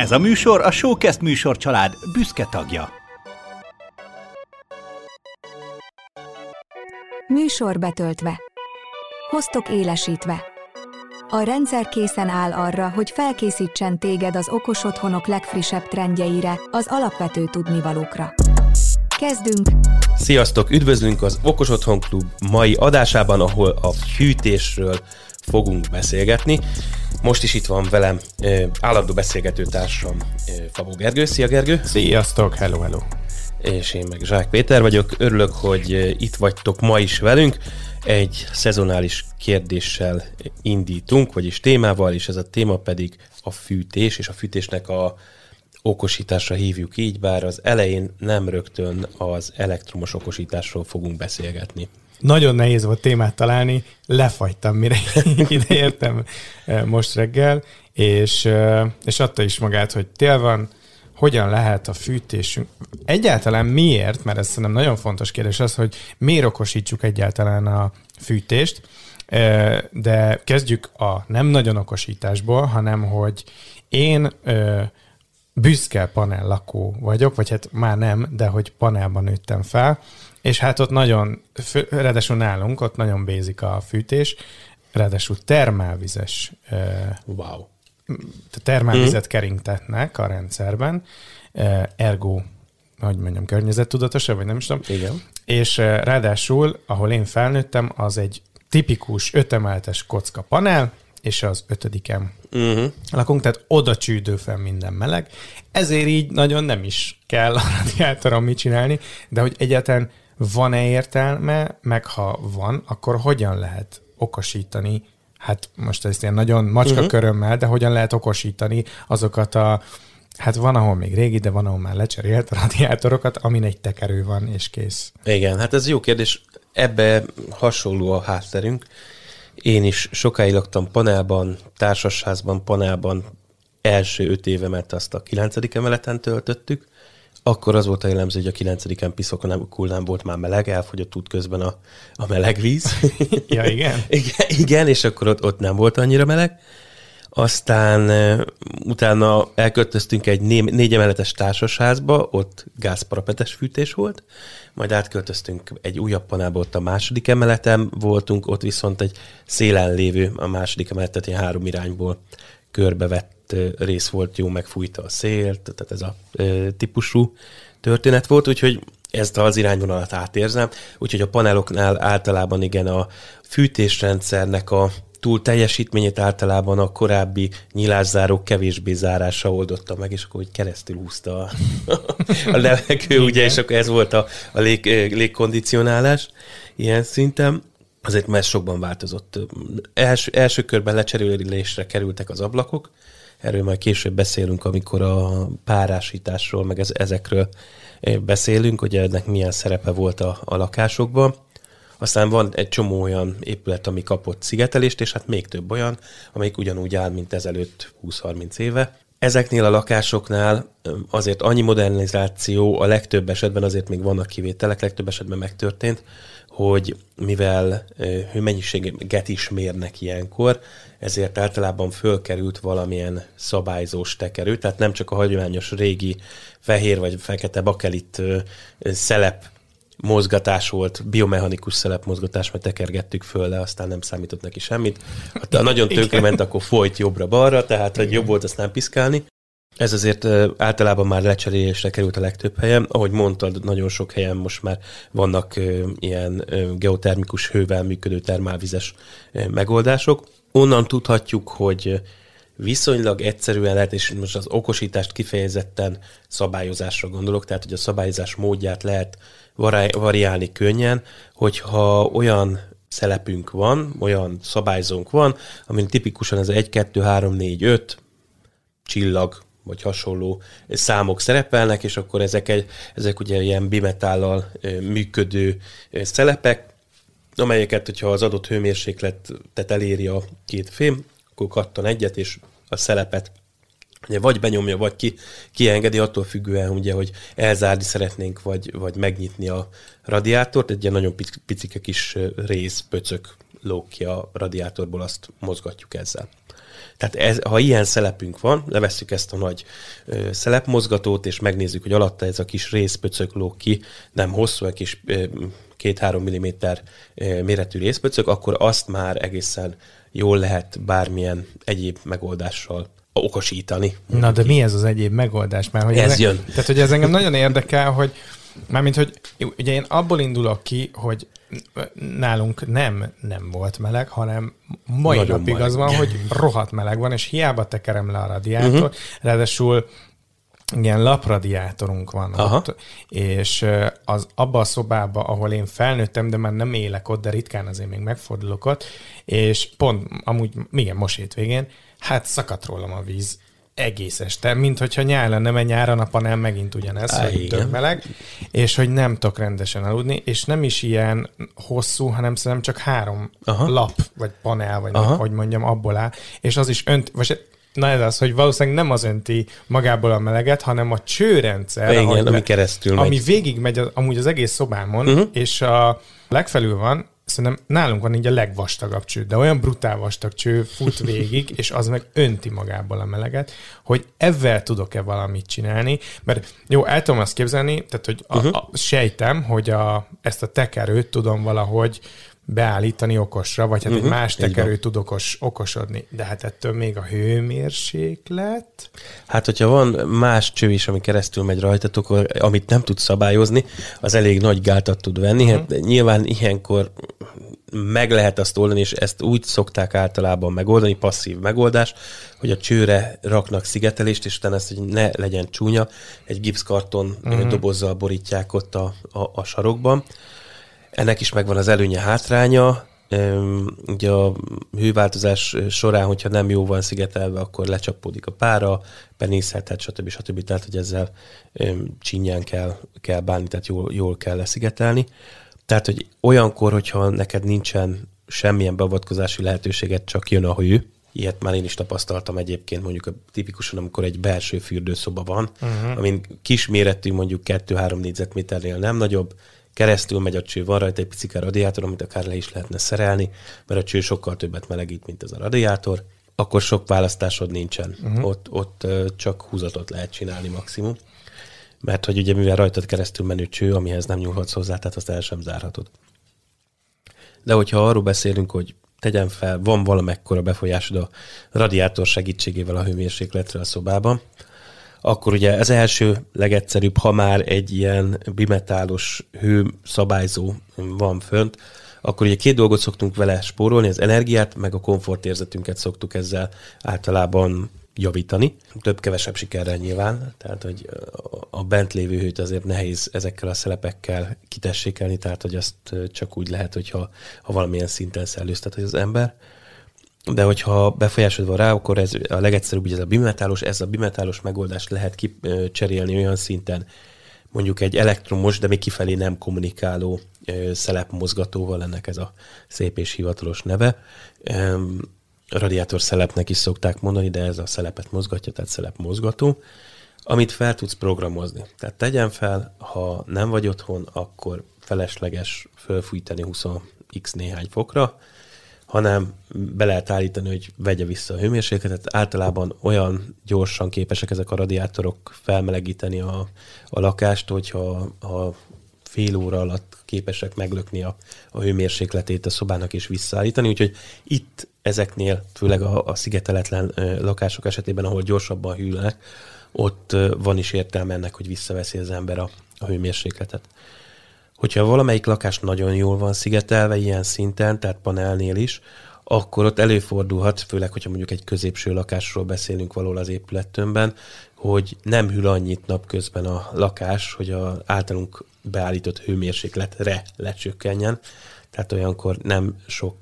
Ez a műsor a Showcast műsor család büszke tagja. Műsor betöltve. Hoztok élesítve. A rendszer készen áll arra, hogy felkészítsen téged az okos otthonok legfrissebb trendjeire, az alapvető tudnivalókra. Kezdünk! Sziasztok, üdvözlünk az Okos Otthon Klub mai adásában, ahol a fűtésről fogunk beszélgetni. Most is itt van velem állandó beszélgető társam Fabó Gergő. Szia Gergő! Sziasztok, hello, hello! És én meg Zsák Péter vagyok. Örülök, hogy itt vagytok ma is velünk. Egy szezonális kérdéssel indítunk, vagyis témával, és ez a téma pedig a fűtés, és a fűtésnek a okosításra hívjuk így, bár az elején nem rögtön az elektromos okosításról fogunk beszélgetni. Nagyon nehéz volt témát találni, lefagytam, mire ideértem eh, most reggel, és, eh, és adta is magát, hogy tél van, hogyan lehet a fűtésünk, egyáltalán miért, mert ez szerintem nagyon fontos kérdés az, hogy miért okosítsuk egyáltalán a fűtést, eh, de kezdjük a nem nagyon okosításból, hanem hogy én büszke panel lakó vagyok, vagy hát már nem, de hogy panelban nőttem fel, és hát ott nagyon, ráadásul nálunk, ott nagyon bézik a fűtés, ráadásul termálvizes wow. termálvizet mm. keringtetnek a rendszerben, ergo, hogy mondjam, környezettudatosabb, vagy nem is tudom. Igen. És ráadásul, ahol én felnőttem, az egy tipikus ötemeltes kocka panel, és az ötödikem uh-huh. lakunk, tehát oda csűdő fel minden meleg. Ezért így nagyon nem is kell a radiátoron mit csinálni, de hogy egyáltalán van-e értelme, meg ha van, akkor hogyan lehet okosítani, hát most ezt ilyen nagyon macska uh-huh. körömmel, de hogyan lehet okosítani azokat a Hát van, ahol még régi, de van, ahol már lecserélt a radiátorokat, amin egy tekerő van, és kész. Igen, hát ez jó kérdés. Ebbe hasonló a hátterünk. Én is sokáig laktam panelban, társasházban, panelban, első öt évemet azt a kilencedik emeleten töltöttük, akkor az volt a jellemző, hogy a kilencediken piszokon nem volt már meleg, elfogyott út közben a, a meleg víz. ja, igen? igen? Igen, és akkor ott, ott nem volt annyira meleg. Aztán utána elköltöztünk egy né- négy emeletes társasházba, ott gázparapetes fűtés volt, majd átköltöztünk egy újabb panába, ott a második emeleten voltunk, ott viszont egy szélen lévő, a második emeletet ilyen három irányból körbevett rész volt, jó megfújta a szélt, tehát ez a típusú történet volt, úgyhogy ezt az irányvonalat átérzem, úgyhogy a paneloknál általában igen a fűtésrendszernek a túl teljesítményét általában a korábbi nyilászárók kevésbé zárása oldotta meg, és akkor hogy keresztül húzta a, a levegő, ugye, és akkor ez volt a, a lég, légkondicionálás ilyen szinten. Azért már sokban változott. Első, első körben lecserélésre kerültek az ablakok, erről majd később beszélünk, amikor a párásításról, meg ez, ezekről beszélünk, hogy ennek milyen szerepe volt a, a lakásokban. Aztán van egy csomó olyan épület, ami kapott szigetelést, és hát még több olyan, amelyik ugyanúgy áll, mint ezelőtt 20-30 éve. Ezeknél a lakásoknál azért annyi modernizáció a legtöbb esetben, azért még vannak kivételek, legtöbb esetben megtörtént, hogy mivel hőmennyiséget is mérnek ilyenkor, ezért általában fölkerült valamilyen szabályzós tekerő, tehát nem csak a hagyományos régi fehér vagy fekete bakelit szelep mozgatás volt, biomechanikus szelepmozgatás, mert tekergettük föl le, aztán nem számított neki semmit. Ha nagyon tönkre ment, akkor folyt jobbra-balra, tehát hogy jobb volt azt nem piszkálni. Ez azért általában már lecserélésre került a legtöbb helyen. Ahogy mondtad, nagyon sok helyen most már vannak ilyen geotermikus hővel működő termálvizes megoldások. Onnan tudhatjuk, hogy viszonylag egyszerűen lehet, és most az okosítást kifejezetten szabályozásra gondolok, tehát hogy a szabályozás módját lehet variálni könnyen, hogyha olyan szelepünk van, olyan szabályzónk van, amin tipikusan ez 1, 2, 3, 4, 5 csillag vagy hasonló számok szerepelnek, és akkor ezek, egy, ezek ugye ilyen bimetállal működő szelepek, amelyeket, hogyha az adott hőmérsékletet eléri a két fém, akkor kattan egyet, és a szelepet ugye vagy benyomja, vagy ki, kiengedi, attól függően, ugye, hogy elzárni szeretnénk, vagy, vagy megnyitni a radiátort, egy ilyen nagyon picike kis rész, pöcök lóg ki a radiátorból, azt mozgatjuk ezzel. Tehát ez, ha ilyen szelepünk van, levesszük ezt a nagy ö, szelepmozgatót, és megnézzük, hogy alatta ez a kis rész pöcök lóg ki, nem hosszú, egy kis két-három milliméter méretű részpöcök, akkor azt már egészen jól lehet bármilyen egyéb megoldással okosítani. Na, de mi ez az egyéb megoldás? Mert, hogy ez ezek, jön. Tehát, hogy ez engem nagyon érdekel, hogy Mármint, hogy ugye én abból indulok ki, hogy nálunk nem nem volt meleg, hanem mai Nagyon napig meleg. az van, hogy rohadt meleg van, és hiába tekerem le a radiátor, uh-huh. ráadásul ilyen lapradiátorunk van Aha. ott, és az abba a szobába, ahol én felnőttem, de már nem élek ott, de ritkán azért még megfordulok ott, és pont amúgy, igen, most hétvégén, hát szakadt rólam a víz egész este, mint hogyha nyár lenne, mert nyáron a panel megint ugyanez, Á, hogy tök meleg, és hogy nem tudok rendesen aludni, és nem is ilyen hosszú, hanem szerintem csak három Aha. lap, vagy panel, vagy Aha. hogy mondjam, abból áll, és az is önt, vagy Na ez az, hogy valószínűleg nem az önti magából a meleget, hanem a csőrendszer, Igen, ami keresztül Ami megy. végig megy amúgy az egész szobámon, uh-huh. és a legfelül van, szerintem nálunk van így a legvastagabb cső, de olyan brutál vastag cső fut végig, és az meg önti magából a meleget, hogy ezzel tudok-e valamit csinálni, mert jó, el tudom azt képzelni, tehát hogy a, uh-huh. a, sejtem, hogy a, ezt a tekerőt tudom valahogy beállítani okosra, vagy hát uh-huh. egy más tekerő tud okos, okosodni. De hát ettől még a hőmérséklet... Hát, hogyha van más cső is, ami keresztül megy rajtatok, amit nem tud szabályozni, az elég nagy gátat tud venni. Uh-huh. Hát nyilván ilyenkor meg lehet azt oldani, és ezt úgy szokták általában megoldani, passzív megoldás, hogy a csőre raknak szigetelést, és utána ezt, hogy ne legyen csúnya, egy gipszkarton uh-huh. dobozzal borítják ott a, a, a sarokban. Ennek is megvan az előnye, hátránya. Ugye a hőváltozás során, hogyha nem jó van szigetelve, akkor lecsapódik a pára, penészhetet, stb. stb. Tehát, hogy ezzel csinyán kell, kell bánni, tehát jól, jól kell leszigetelni. Tehát, hogy olyankor, hogyha neked nincsen semmilyen beavatkozási lehetőséget, csak jön a hő, Ilyet már én is tapasztaltam egyébként, mondjuk a, tipikusan, amikor egy belső fürdőszoba van, uh-huh. amin kisméretű, mondjuk 2-3 négyzetméternél nem nagyobb, keresztül megy a cső, van rajta egy picike radiátor, amit akár le is lehetne szerelni, mert a cső sokkal többet melegít, mint ez a radiátor, akkor sok választásod nincsen. Uh-huh. Ott, ott csak húzatot lehet csinálni maximum. Mert hogy ugye mivel rajtad keresztül menő cső, amihez nem nyúlhatsz hozzá, tehát azt el sem zárhatod. De hogyha arról beszélünk, hogy tegyen fel, van valamekkora befolyásod a radiátor segítségével a hőmérsékletre a szobában, akkor ugye az első legegyszerűbb, ha már egy ilyen bimetálos hőszabályzó van fönt, akkor ugye két dolgot szoktunk vele spórolni, az energiát, meg a komfortérzetünket szoktuk ezzel általában javítani. Több-kevesebb sikerrel nyilván, tehát hogy a bent lévő hőt azért nehéz ezekkel a szelepekkel kitessékelni, tehát hogy azt csak úgy lehet, hogyha ha valamilyen szinten szellőztet az ember. De hogyha befolyásod van rá, akkor ez a legegyszerűbb, hogy ez a bimetálos, ez a bimetálos megoldást lehet kicserélni olyan szinten, mondjuk egy elektromos, de még kifelé nem kommunikáló szelepmozgatóval, ennek ez a szép és hivatalos neve. Radiátor szelepnek is szokták mondani, de ez a szelepet mozgatja, tehát szelepmozgató, amit fel tudsz programozni. Tehát tegyen fel, ha nem vagy otthon, akkor felesleges fölfújtani 20x néhány fokra, hanem be lehet állítani, hogy vegye vissza a hőmérsékletet. Általában olyan gyorsan képesek ezek a radiátorok felmelegíteni a, a lakást, hogyha ha fél óra alatt képesek meglökni a, a hőmérsékletét a szobának és visszaállítani, úgyhogy itt ezeknél, főleg a, a szigeteletlen lakások esetében, ahol gyorsabban hűlnek, ott van is értelme ennek, hogy visszaveszi az ember a, a hőmérsékletet. Hogyha valamelyik lakás nagyon jól van szigetelve ilyen szinten, tehát panelnél is, akkor ott előfordulhat, főleg, hogyha mondjuk egy középső lakásról beszélünk valahol az épülettömbben, hogy nem hűl annyit napközben a lakás, hogy az általunk beállított hőmérsékletre lecsökkenjen. Tehát olyankor nem sok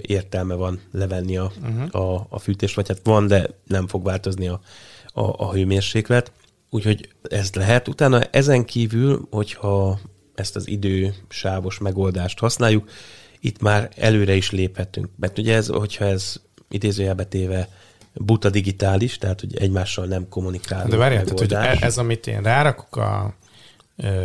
értelme van levenni a, uh-huh. a, a fűtést, vagy hát van, de nem fog változni a, a, a hőmérséklet. Úgyhogy ez lehet. Utána ezen kívül, hogyha ezt az idősávos megoldást használjuk, itt már előre is léphetünk. Mert ugye ez, hogyha ez idézőjelbe téve buta digitális, tehát hogy egymással nem kommunikál. De várjál, tehát, hogy e- ez, amit én rárakok a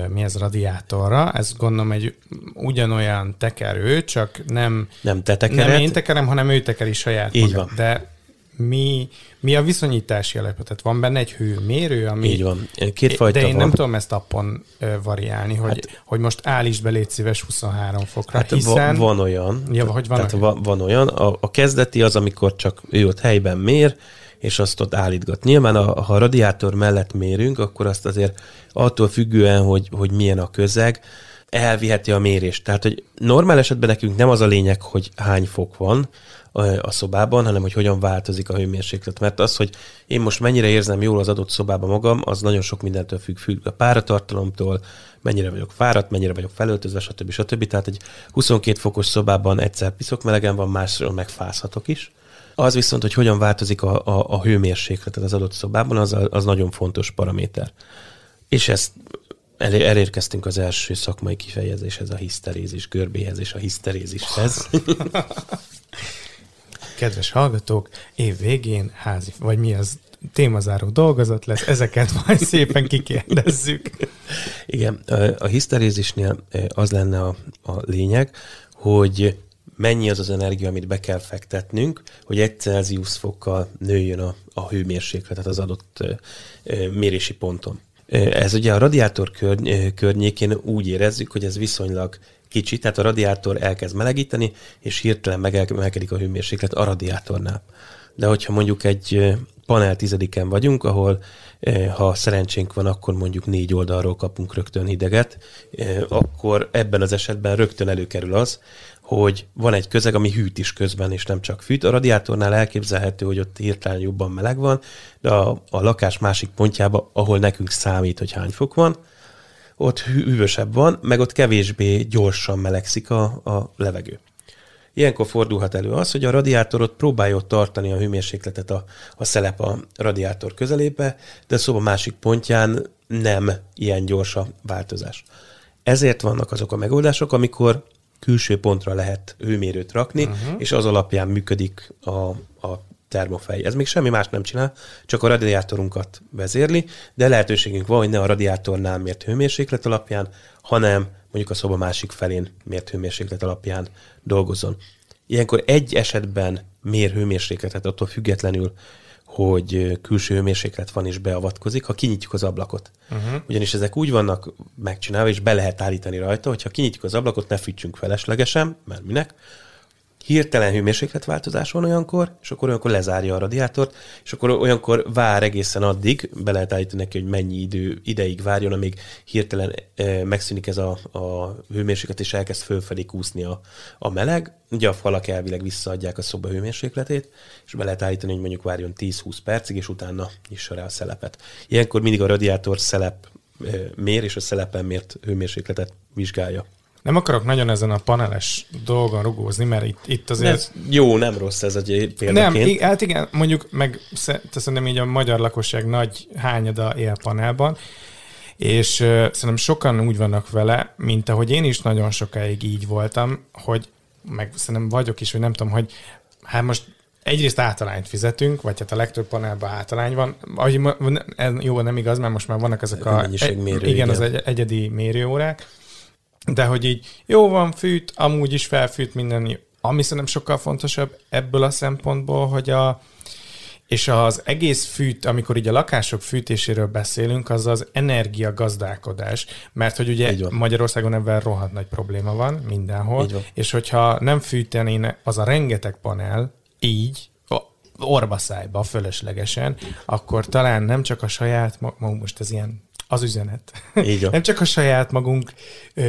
mi ez radiátorra, ez gondolom egy ugyanolyan tekerő, csak nem, nem, te nem én tekerem, hanem ő tekeri saját Így maga. van. De mi, mi a viszonyítási alapja? Tehát van benne egy hőmérő, ami... Így van. Kétfajta De én van. nem tudom ezt appon variálni, hogy, hát, hogy most állítsd be, légy szíves 23 fokra, hát hiszen... Van olyan. Ja, hogy van tehát olyan. van olyan. A, a kezdeti az, amikor csak ő ott helyben mér, és azt ott állítgat. Nyilván, a, ha a radiátor mellett mérünk, akkor azt azért attól függően, hogy, hogy milyen a közeg, elviheti a mérést. Tehát, hogy normál esetben nekünk nem az a lényeg, hogy hány fok van a, szobában, hanem hogy hogyan változik a hőmérséklet. Mert az, hogy én most mennyire érzem jól az adott szobában magam, az nagyon sok mindentől függ, függ a páratartalomtól, mennyire vagyok fáradt, mennyire vagyok felöltözve, stb. stb. Tehát egy 22 fokos szobában egyszer piszok melegen van, másról megfázhatok is. Az viszont, hogy hogyan változik a, a, a hőmérséklet az adott szobában, az, az nagyon fontos paraméter. És ezt elérkeztünk az első szakmai kifejezéshez, a hiszterézis görbéhez és a hiszterézishez. Kedves hallgatók, év végén házi, vagy mi az témazáró dolgozat lesz, ezeket majd szépen kikérdezzük. Igen, a hiszterézisnél az lenne a, a lényeg, hogy mennyi az az energia, amit be kell fektetnünk, hogy egy Celsius fokkal nőjön a, a hőmérsékletet az adott mérési ponton. Ez ugye a radiátor kör, környékén úgy érezzük, hogy ez viszonylag kicsi, tehát a radiátor elkezd melegíteni, és hirtelen megemelkedik a hőmérséklet a radiátornál. De hogyha mondjuk egy panel tizediken vagyunk, ahol ha szerencsénk van, akkor mondjuk négy oldalról kapunk rögtön hideget, akkor ebben az esetben rögtön előkerül az, hogy van egy közeg, ami hűt is közben, és nem csak fűt. A radiátornál elképzelhető, hogy ott hirtelen jobban meleg van, de a, a lakás másik pontjában, ahol nekünk számít, hogy hány fok van, ott hűvösebb van, meg ott kevésbé gyorsan melegszik a, a levegő. Ilyenkor fordulhat elő az, hogy a radiátorot próbálja ott tartani a hőmérsékletet a, a szelep a radiátor közelébe, de szoba másik pontján nem ilyen gyors a változás. Ezért vannak azok a megoldások, amikor külső pontra lehet hőmérőt rakni, uh-huh. és az alapján működik a, a termofej. Ez még semmi más nem csinál, csak a radiátorunkat vezérli, de lehetőségünk van, hogy ne a radiátornál mért hőmérséklet alapján, hanem mondjuk a szoba másik felén mért hőmérséklet alapján dolgozzon. Ilyenkor egy esetben mér hőmérsékletet, attól függetlenül, hogy külső hőmérséklet van és beavatkozik, ha kinyitjuk az ablakot. Uh-huh. Ugyanis ezek úgy vannak megcsinálva, és be lehet állítani rajta, hogyha kinyitjuk az ablakot, ne fűtsünk feleslegesen, mert minek, hirtelen hőmérsékletváltozás van olyankor, és akkor olyankor lezárja a radiátort, és akkor olyankor vár egészen addig, be lehet állítani neki, hogy mennyi idő, ideig várjon, amíg hirtelen e, megszűnik ez a, a hőmérséklet, és elkezd fölfelé kúszni a, a meleg. Ugye a falak elvileg visszaadják a szoba hőmérsékletét, és be lehet állítani, hogy mondjuk várjon 10-20 percig, és utána nyissa rá a szelepet. Ilyenkor mindig a radiátor szelep e, mér, és a szelepen mért hőmérsékletet vizsgálja. Nem akarok nagyon ezen a paneles dolgon rugózni, mert itt, itt azért... Ez jó, nem rossz ez egy példaként. Nem, hát igen, mondjuk meg szerintem így a magyar lakosság nagy hányada él panelban, és szerintem sokan úgy vannak vele, mint ahogy én is nagyon sokáig így voltam, hogy meg szerintem vagyok is, hogy nem tudom, hogy hát most egyrészt általányt fizetünk, vagy hát a legtöbb panelben általány van. Ez jó, nem igaz, mert most már vannak ezek a... Mennyiségmérő, igen, igen, az egy, egyedi mérőórák, de hogy így jó van, fűt, amúgy is felfűt minden, ami szerintem sokkal fontosabb ebből a szempontból, hogy a, és az egész fűt, amikor így a lakások fűtéséről beszélünk, az az energiagazdálkodás, mert hogy ugye Magyarországon ebben rohadt nagy probléma van mindenhol, és hogyha nem fűtenéne az a rengeteg panel így, orbaszájba fölöslegesen, akkor talán nem csak a saját, most ez ilyen az üzenet. Így van. Nem csak a saját magunk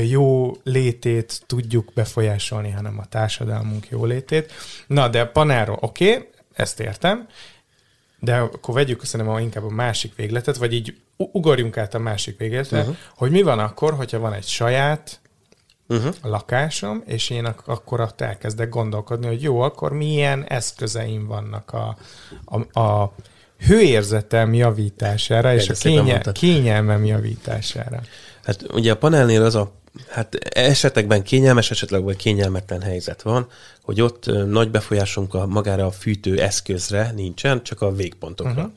jó létét tudjuk befolyásolni, hanem a társadalmunk jó létét. Na, de panelról oké, okay, ezt értem, de akkor vegyük szerintem inkább a másik végletet, vagy így ugorjunk át a másik végletre, uh-huh. hogy mi van akkor, hogyha van egy saját uh-huh. lakásom, és én ak- akkor ott elkezdek gondolkodni, hogy jó, akkor milyen eszközeim vannak a, a, a hőérzetem javítására, és a kénye, kényelmem javítására. Hát ugye a panelnél az a Hát esetekben kényelmes, esetleg vagy kényelmetlen helyzet van, hogy ott nagy befolyásunk a magára a fűtő eszközre nincsen, csak a végpontokra. Uh-huh.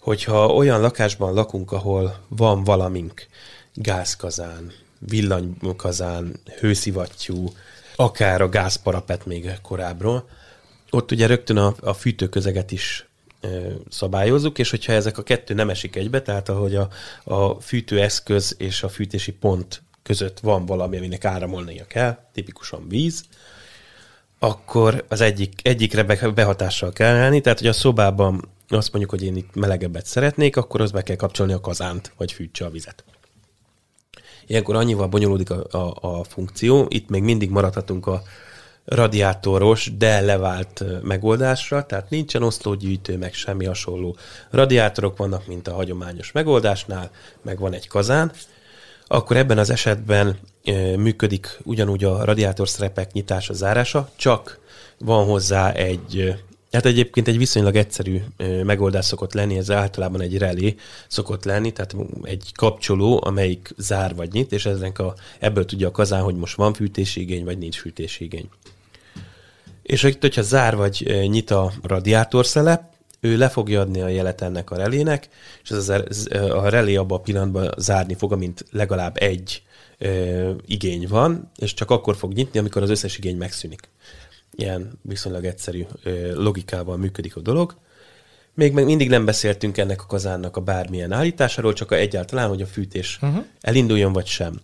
Hogyha olyan lakásban lakunk, ahol van valamink, gázkazán, villanykazán, hőszivattyú, akár a gázparapet még korábbról, ott ugye rögtön a, a fűtőközeget is szabályozzuk, és hogyha ezek a kettő nem esik egybe, tehát ahogy a, a fűtőeszköz és a fűtési pont között van valami, aminek áramolnia kell, tipikusan víz, akkor az egyik, egyikre behatással kell állni, tehát hogy a szobában azt mondjuk, hogy én itt melegebbet szeretnék, akkor az be kell kapcsolni a kazánt, vagy fűtse a vizet. Ilyenkor annyival bonyolódik a, a, a funkció, itt még mindig maradhatunk a radiátoros, de levált megoldásra, tehát nincsen oszlógyűjtő, meg semmi hasonló. Radiátorok vannak, mint a hagyományos megoldásnál, meg van egy kazán, akkor ebben az esetben működik ugyanúgy a radiátor szerepek nyitása, zárása, csak van hozzá egy, hát egyébként egy viszonylag egyszerű megoldás szokott lenni, ez általában egy relé szokott lenni, tehát egy kapcsoló, amelyik zár vagy nyit, és ezek a, ebből tudja a kazán, hogy most van fűtésigény, vagy nincs fűtésigény. És itt, hogyha zár vagy nyit a radiátorszelep, ő le fogja adni a jelet ennek a relének, és ez a relé abban a pillanatban zárni fog, amint legalább egy ö, igény van, és csak akkor fog nyitni, amikor az összes igény megszűnik. Ilyen viszonylag egyszerű ö, logikával működik a dolog. Még meg mindig nem beszéltünk ennek a kazánnak a bármilyen állításáról, csak a egyáltalán, hogy a fűtés uh-huh. elinduljon vagy sem.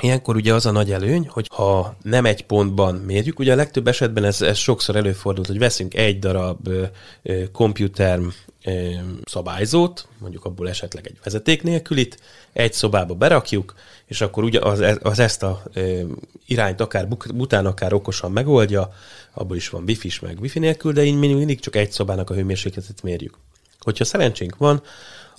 Ilyenkor ugye az a nagy előny, hogy ha nem egy pontban mérjük, ugye a legtöbb esetben ez, ez sokszor előfordult, hogy veszünk egy darab komputer szabályzót, mondjuk abból esetleg egy vezeték nélkülit, egy szobába berakjuk, és akkor ugye az, az ezt a ö, irányt akár bután, akár okosan megoldja, abból is van wifi meg wifi nélkül, de így mindig csak egy szobának a hőmérsékletet mérjük. Hogyha szerencsénk van,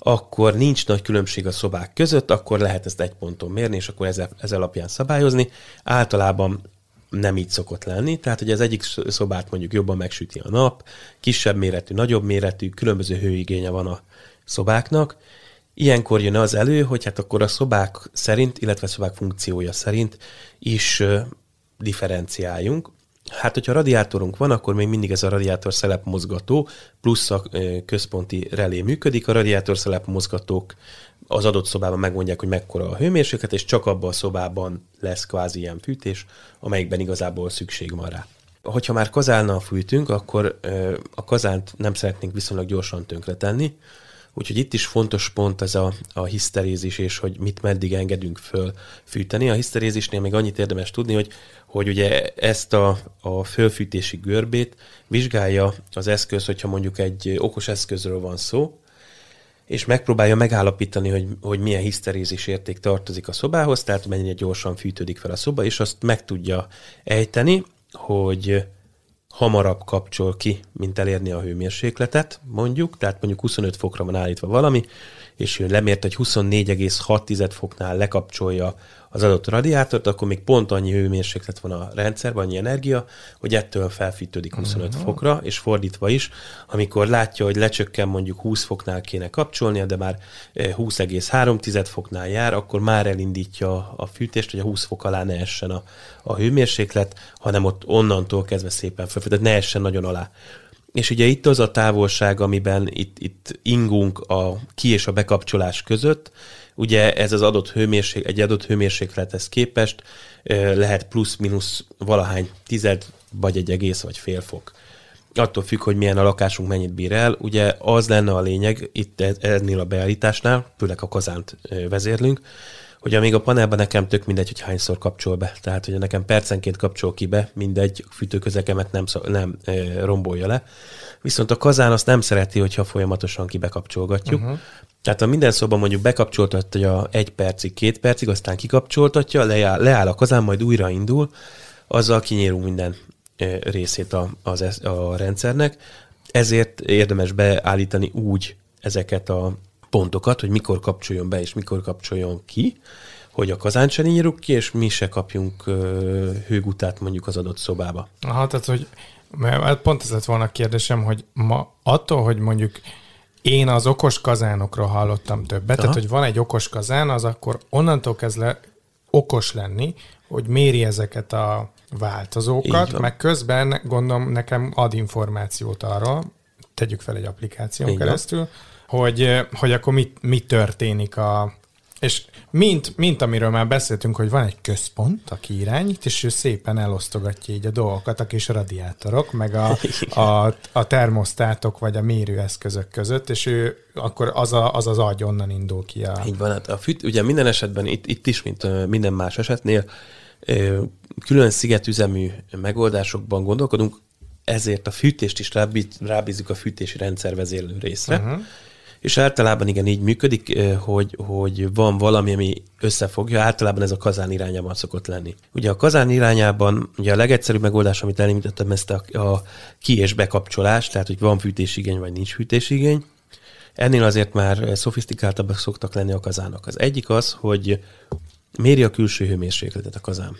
akkor nincs nagy különbség a szobák között, akkor lehet ezt egy ponton mérni, és akkor ezzel, ezzel alapján szabályozni. Általában nem így szokott lenni, tehát hogy az egyik szobát mondjuk jobban megsüti a nap, kisebb méretű, nagyobb méretű, különböző hőigénye van a szobáknak. Ilyenkor jön az elő, hogy hát akkor a szobák szerint, illetve a szobák funkciója szerint is differenciáljunk. Hát, hogyha radiátorunk van, akkor még mindig ez a radiátor szelep mozgató plusz a központi relé működik. A radiátor szelep mozgatók az adott szobában megmondják, hogy mekkora a hőmérséklet, és csak abban a szobában lesz kvázi ilyen fűtés, amelyikben igazából szükség van rá. Hogyha már kazánnal fűtünk, akkor a kazánt nem szeretnénk viszonylag gyorsan tönkretenni, Úgyhogy itt is fontos pont ez a, a hiszterézis, és hogy mit meddig engedünk föl fűteni. A hiszterézisnél még annyit érdemes tudni, hogy, hogy ugye ezt a, a fölfűtési görbét vizsgálja az eszköz, hogyha mondjuk egy okos eszközről van szó, és megpróbálja megállapítani, hogy, hogy milyen hiszterézis érték tartozik a szobához, tehát mennyire gyorsan fűtődik fel a szoba, és azt meg tudja ejteni, hogy hamarabb kapcsol ki, mint elérni a hőmérsékletet, mondjuk, tehát mondjuk 25 fokra van állítva valami, és ő lemért, hogy 24,6 foknál lekapcsolja az adott radiátort, akkor még pont annyi hőmérséklet van a rendszerben, annyi energia, hogy ettől felfűtődik 25 uh-huh. fokra, és fordítva is, amikor látja, hogy lecsökken mondjuk 20 foknál kéne kapcsolnia, de már 20,3 eh, foknál jár, akkor már elindítja a fűtést, hogy a 20 fok alá ne essen a, a hőmérséklet, hanem ott onnantól kezdve szépen felfűt, tehát ne essen nagyon alá. És ugye itt az a távolság, amiben itt, itt ingunk a ki- és a bekapcsolás között, ugye ez az adott hőmérség, egy adott hőmérséklethez képest lehet plusz-minusz valahány tized, vagy egy egész, vagy fél fok. Attól függ, hogy milyen a lakásunk mennyit bír el. Ugye az lenne a lényeg itt e, ennél a beállításnál, főleg a kazánt vezérlünk, hogy amíg a panelben nekem tök mindegy, hogy hányszor kapcsol be. Tehát, hogy nekem percenként kapcsol ki be, mindegy, fűtőközekemet nem, nem e, rombolja le. Viszont a kazán azt nem szereti, hogyha folyamatosan kibekapcsolgatjuk. Uh-huh. Tehát ha minden szóban mondjuk bekapcsoltatja egy percig, két percig, aztán kikapcsoltatja, leáll, leáll a kazán, majd újraindul, azzal kinyírunk minden részét a, az, a rendszernek. Ezért érdemes beállítani úgy ezeket a pontokat, hogy mikor kapcsoljon be és mikor kapcsoljon ki, hogy a kazánt se nyírjuk ki, és mi se kapjunk hőgutát mondjuk az adott szobába. Aha, tehát hogy mert hát pont ez lett volna a kérdésem, hogy ma attól, hogy mondjuk én az okos kazánokról hallottam többet, Aha. tehát hogy van egy okos kazán, az akkor onnantól kezdve okos lenni, hogy méri ezeket a változókat, meg közben gondolom nekem ad információt arra, tegyük fel egy applikáción Így keresztül, hogy, hogy akkor mit, mit történik a, És mint, mint amiről már beszéltünk, hogy van egy központ, aki irányít, és ő szépen elosztogatja így a dolgokat a kis radiátorok, meg a, a, a termosztátok, vagy a mérőeszközök között, és ő akkor az a, az, az agy onnan indul ki. A... Így van, hát a fűt, ugye minden esetben, itt, itt is, mint minden más esetnél, külön szigetüzemű megoldásokban gondolkodunk, ezért a fűtést is rábízzuk a fűtési rendszervezérlő részre. Uh-huh és általában igen így működik, hogy, hogy van valami, ami összefogja, általában ez a kazán irányában szokott lenni. Ugye a kazán irányában, ugye a legegyszerűbb megoldás, amit elindítottam, ezt a, a ki- és bekapcsolás, tehát hogy van fűtésigény, vagy nincs fűtésigény. Ennél azért már szofisztikáltabbak szoktak lenni a kazának. Az egyik az, hogy méri a külső hőmérsékletet a kazán.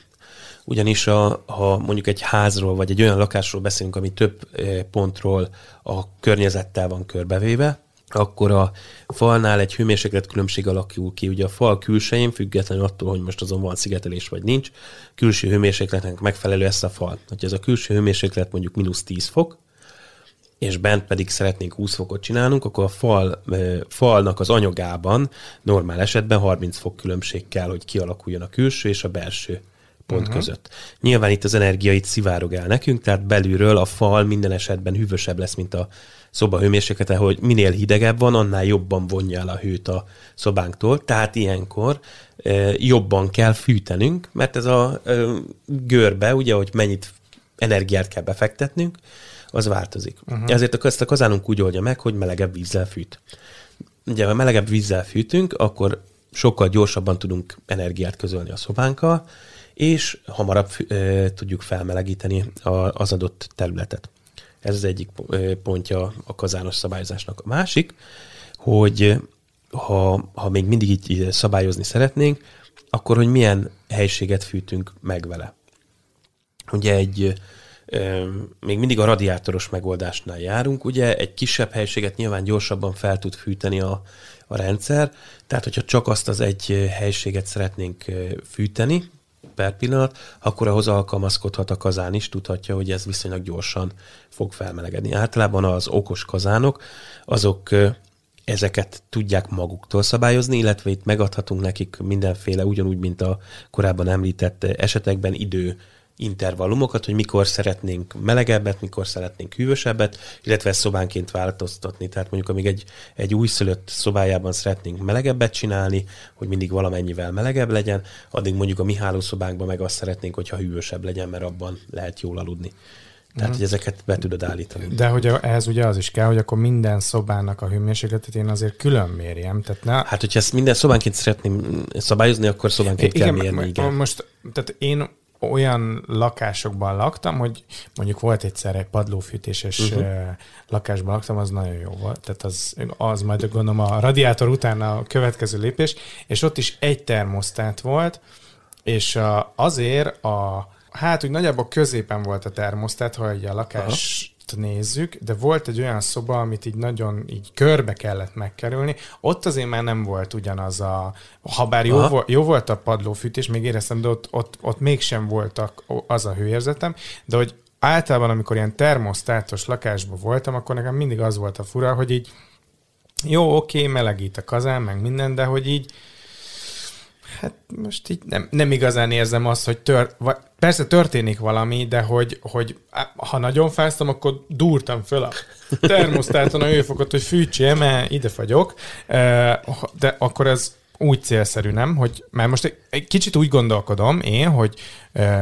Ugyanis a, ha mondjuk egy házról, vagy egy olyan lakásról beszélünk, ami több pontról a környezettel van körbevéve, akkor a falnál egy hőmérséklet különbség alakul ki. Ugye a fal külsején, függetlenül attól, hogy most azon van szigetelés vagy nincs, külső hőmérsékletnek megfelelő ezt a fal. Ha ez a külső hőmérséklet mondjuk mínusz 10 fok, és bent pedig szeretnénk 20 fokot csinálnunk, akkor a fal, falnak az anyagában normál esetben 30 fok különbség kell, hogy kialakuljon a külső és a belső pont uh-huh. között. Nyilván itt az energia itt szivárog el nekünk, tehát belülről a fal minden esetben hűvösebb lesz, mint a szoba hőmérséklete, hogy minél hidegebb van, annál jobban vonja el a hőt a szobánktól, tehát ilyenkor e, jobban kell fűtenünk, mert ez a e, görbe, ugye, hogy mennyit energiát kell befektetnünk, az változik. Uh-huh. Ezért ezt a kazánunk úgy oldja meg, hogy melegebb vízzel fűt. Ugye, ha melegebb vízzel fűtünk, akkor sokkal gyorsabban tudunk energiát közölni a szobánkkal, és hamarabb e, tudjuk felmelegíteni a, az adott területet. Ez az egyik pontja a kazános szabályozásnak. A másik, hogy ha, ha még mindig így szabályozni szeretnénk, akkor hogy milyen helységet fűtünk meg vele. Ugye egy még mindig a radiátoros megoldásnál járunk, ugye egy kisebb helységet nyilván gyorsabban fel tud fűteni a, a rendszer, tehát hogyha csak azt az egy helységet szeretnénk fűteni, per pillanat, akkor ahhoz alkalmazkodhat a kazán is, tudhatja, hogy ez viszonylag gyorsan fog felmelegedni. Általában az okos kazánok, azok ezeket tudják maguktól szabályozni, illetve itt megadhatunk nekik mindenféle, ugyanúgy, mint a korábban említett esetekben idő intervallumokat, hogy mikor szeretnénk melegebbet, mikor szeretnénk hűvösebbet, illetve ezt szobánként változtatni. Tehát mondjuk, amíg egy, egy újszülött szobájában szeretnénk melegebbet csinálni, hogy mindig valamennyivel melegebb legyen, addig mondjuk a mi hálószobánkban meg azt szeretnénk, hogyha hűvösebb legyen, mert abban lehet jól aludni. Tehát, mm. hogy ezeket be tudod állítani. De hogy ehhez ugye az is kell, hogy akkor minden szobának a hőmérsékletet én azért külön mérjem. Tehát ne... Hát, hogyha ezt minden szobánként szeretném szabályozni, akkor szobánként igen, kell mérni. Igen. Most, tehát én olyan lakásokban laktam, hogy mondjuk volt egyszer egy padlófűtéses uh-huh. lakásban laktam, az nagyon jó volt. Tehát az, az majd gondolom a radiátor után a következő lépés, és ott is egy termosztát volt, és azért a, hát úgy nagyjából középen volt a termosztát, ha egy a lakás nézzük, de volt egy olyan szoba, amit így nagyon így körbe kellett megkerülni. Ott azért már nem volt ugyanaz a... Ha bár jó, volt, jó volt a padlófűtés, még éreztem, de ott, ott, ott mégsem volt az a hőérzetem, de hogy általában, amikor ilyen termosztátos lakásban voltam, akkor nekem mindig az volt a fura, hogy így jó, oké, melegít a kazán, meg minden, de hogy így hát most így nem, nem igazán érzem azt, hogy tör, persze történik valami, de hogy, hogy ha nagyon fáztam, akkor durtam föl a termosztáton a hőfokot, hogy fűtsél, mert ide fagyok, de akkor ez úgy célszerű, nem? Hogy, mert most egy kicsit úgy gondolkodom én, hogy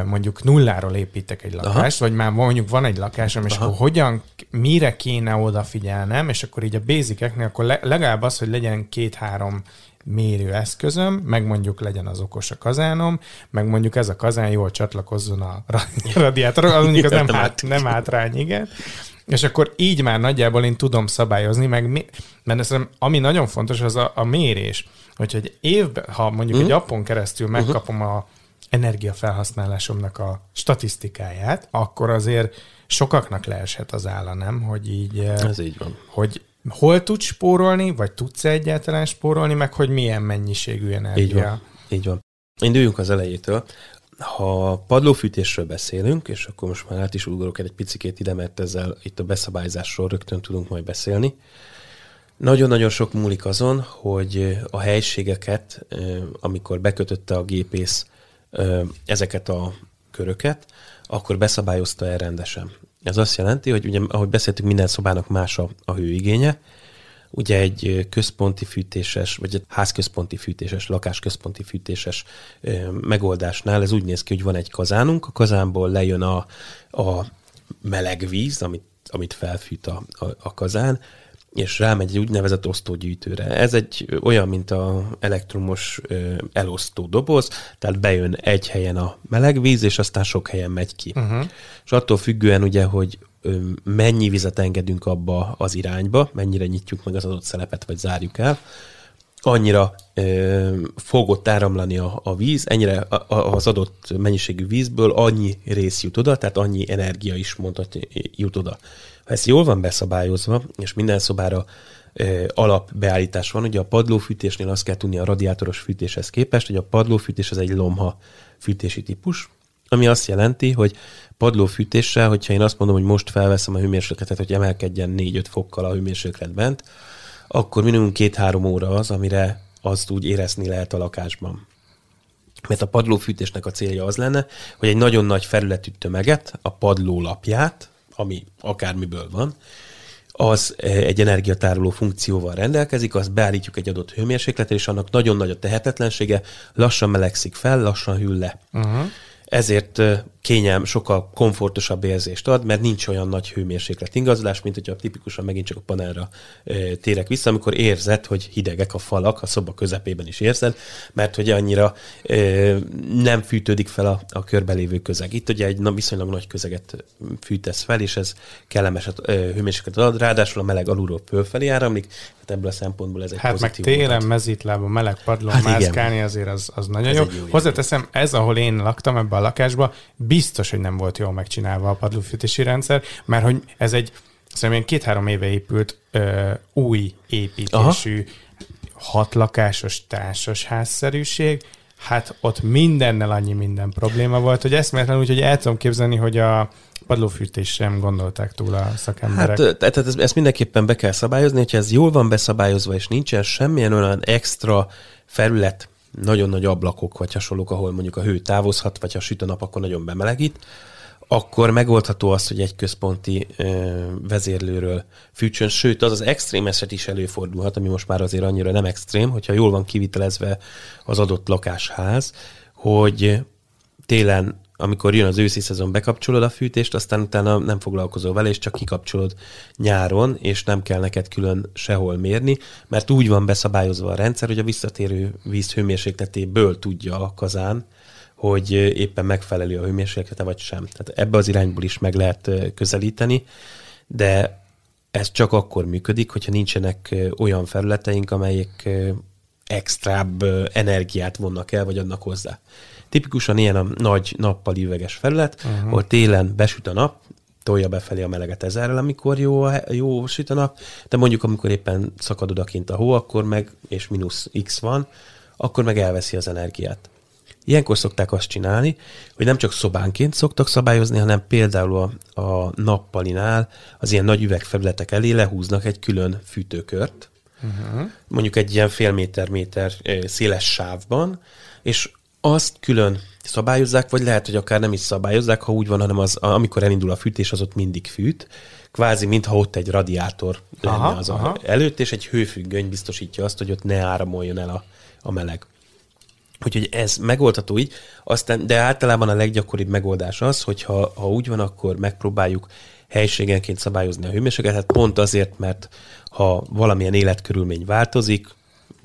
mondjuk nulláról építek egy lakást, Aha. vagy már mondjuk van egy lakásom, és Aha. akkor hogyan, mire kéne odafigyelnem, és akkor így a basiceknél, akkor legalább az, hogy legyen két-három mérőeszközöm, meg mondjuk legyen az okos a kazánom, meg mondjuk ez a kazán jól csatlakozzon a radiátorra, az mondjuk az nem, hát, nem hátrány, igen. És akkor így már nagyjából én tudom szabályozni, meg mi, mert ez, ami nagyon fontos, az a, a mérés. Hogyha egy évben, ha mondjuk uh-huh. egy mhm. appon keresztül mhm. megkapom a energiafelhasználásomnak a statisztikáját, akkor azért sokaknak leeshet az álla, nem? Hogy így... Ez így van. Hogy hol tudsz spórolni, vagy tudsz egyáltalán spórolni, meg hogy milyen mennyiségű energia. Így van. Így van. Induljunk az elejétől. Ha padlófűtésről beszélünk, és akkor most már át is ugorok egy picikét ide, mert ezzel itt a beszabályzásról rögtön tudunk majd beszélni. Nagyon-nagyon sok múlik azon, hogy a helységeket, amikor bekötötte a gépész ezeket a köröket, akkor beszabályozta el rendesen. Ez azt jelenti, hogy ugye, ahogy beszéltük, minden szobának más a, a hőigénye. Ugye egy központi fűtéses, vagy egy házközponti fűtéses, lakásközponti fűtéses megoldásnál ez úgy néz ki, hogy van egy kazánunk, a kazánból lejön a, a meleg víz, amit, amit felfűt a, a, a kazán, és rámegy egy úgynevezett osztógyűjtőre. Ez egy olyan, mint a elektromos elosztó doboz, tehát bejön egy helyen a meleg víz, és aztán sok helyen megy ki. Uh-huh. És attól függően ugye, hogy mennyi vizet engedünk abba az irányba, mennyire nyitjuk meg az adott szelepet, vagy zárjuk el, annyira ö, fogott áramlani a, a víz, ennyire a, a, az adott mennyiségű vízből annyi rész jut oda, tehát annyi energia is mondhatni jut oda. Ha ez jól van beszabályozva, és minden szobára ö, alapbeállítás van, ugye a padlófűtésnél azt kell tudni a radiátoros fűtéshez képest, hogy a padlófűtés az egy lomha fűtési típus, ami azt jelenti, hogy padlófűtéssel, hogyha én azt mondom, hogy most felveszem a hőmérsékletet, hogy emelkedjen 4-5 fokkal a hőmérséklet bent, akkor minimum két-három óra az, amire azt úgy érezni lehet a lakásban. Mert a padlófűtésnek a célja az lenne, hogy egy nagyon nagy felületű tömeget, a padló lapját, ami akármiből van, az egy energiatároló funkcióval rendelkezik, azt beállítjuk egy adott hőmérsékletre, és annak nagyon nagy a tehetetlensége, lassan melegszik fel, lassan hűl le. Uh-huh ezért kényelm, sokkal komfortosabb érzést ad, mert nincs olyan nagy hőmérséklet ingazolás, mint hogyha tipikusan megint csak a panelra e, térek vissza, amikor érzed, hogy hidegek a falak, a szoba közepében is érzed, mert hogy annyira e, nem fűtődik fel a, a körbelévő közeg. Itt ugye egy na, viszonylag nagy közeget fűtesz fel, és ez kellemes e, hőmérsékletet ad, ráadásul a meleg alulról fölfelé áramlik, tehát ebből a szempontból ez egy Hát meg télen, mezítlába, meleg padlón hát mászkálni igen. azért az, az nagyon ez jó. jó. Hozzáteszem, ez, ahol én laktam ebben a lakásban, biztos, hogy nem volt jól megcsinálva a padlófűtési rendszer, mert hogy ez egy szerintem két-három éve épült ö, új építésű, Aha. hat lakásos társas házszerűség, hát ott mindennel annyi minden probléma volt, hogy eszméletlen úgy, hogy el tudom képzelni, hogy a padlófűtés sem gondolták túl a szakemberek. Hát, tehát ezt, ezt mindenképpen be kell szabályozni, hogyha ez jól van beszabályozva, és nincsen semmilyen olyan extra felület, nagyon nagy ablakok vagy hasonlók, ahol mondjuk a hő távozhat, vagy ha süt a nap, akkor nagyon bemelegít, akkor megoldható az, hogy egy központi ö, vezérlőről fűtsön, sőt, az az extrém eset is előfordulhat, ami most már azért annyira nem extrém, hogyha jól van kivitelezve az adott lakásház, hogy télen amikor jön az őszi szezon, bekapcsolod a fűtést, aztán utána nem foglalkozol vele, és csak kikapcsolod nyáron, és nem kell neked külön sehol mérni, mert úgy van beszabályozva a rendszer, hogy a visszatérő víz hőmérsékletéből tudja a kazán, hogy éppen megfelelő a hőmérséklete, vagy sem. Tehát ebbe az irányból is meg lehet közelíteni, de ez csak akkor működik, hogyha nincsenek olyan felületeink, amelyek extrább energiát vonnak el, vagy adnak hozzá. Tipikusan ilyen a nagy nappali üveges felület, uh-huh. ahol télen besüt a nap, tolja befelé a meleget ezerrel, amikor jó, jó süt a nap, de mondjuk amikor éppen szakad odakint a hó, akkor meg, és mínusz X van, akkor meg elveszi az energiát. Ilyenkor szokták azt csinálni, hogy nem csak szobánként szoktak szabályozni, hanem például a, a nappalinál az ilyen nagy üvegfelületek elé lehúznak egy külön fűtőkört, uh-huh. mondjuk egy ilyen fél méter-méter széles sávban, és azt külön szabályozzák, vagy lehet, hogy akár nem is szabályozzák, ha úgy van, hanem az, amikor elindul a fűtés, az ott mindig fűt. Kvázi, mintha ott egy radiátor lenne aha, az aha. előtt, és egy hőfüggöny biztosítja azt, hogy ott ne áramoljon el a, a meleg. Úgyhogy ez megoldható így, aztán, de általában a leggyakoribb megoldás az, hogy ha, ha úgy van, akkor megpróbáljuk helységenként szabályozni a hőmérsékletet, pont azért, mert ha valamilyen életkörülmény változik,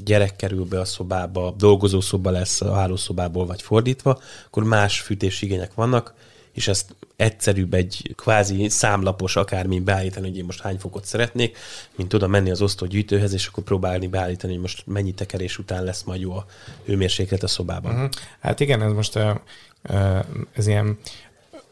gyerek kerül be a szobába, dolgozószoba lesz a hálószobából, vagy fordítva, akkor más fűtési igények vannak, és ezt egyszerűbb egy kvázi számlapos akármi beállítani, hogy én most hány fokot szeretnék, mint oda menni az osztógyűjtőhez, és akkor próbálni beállítani, hogy most mennyi tekerés után lesz majd jó a hőmérséklet a szobában. Uh-huh. Hát igen, ez most uh, ez ilyen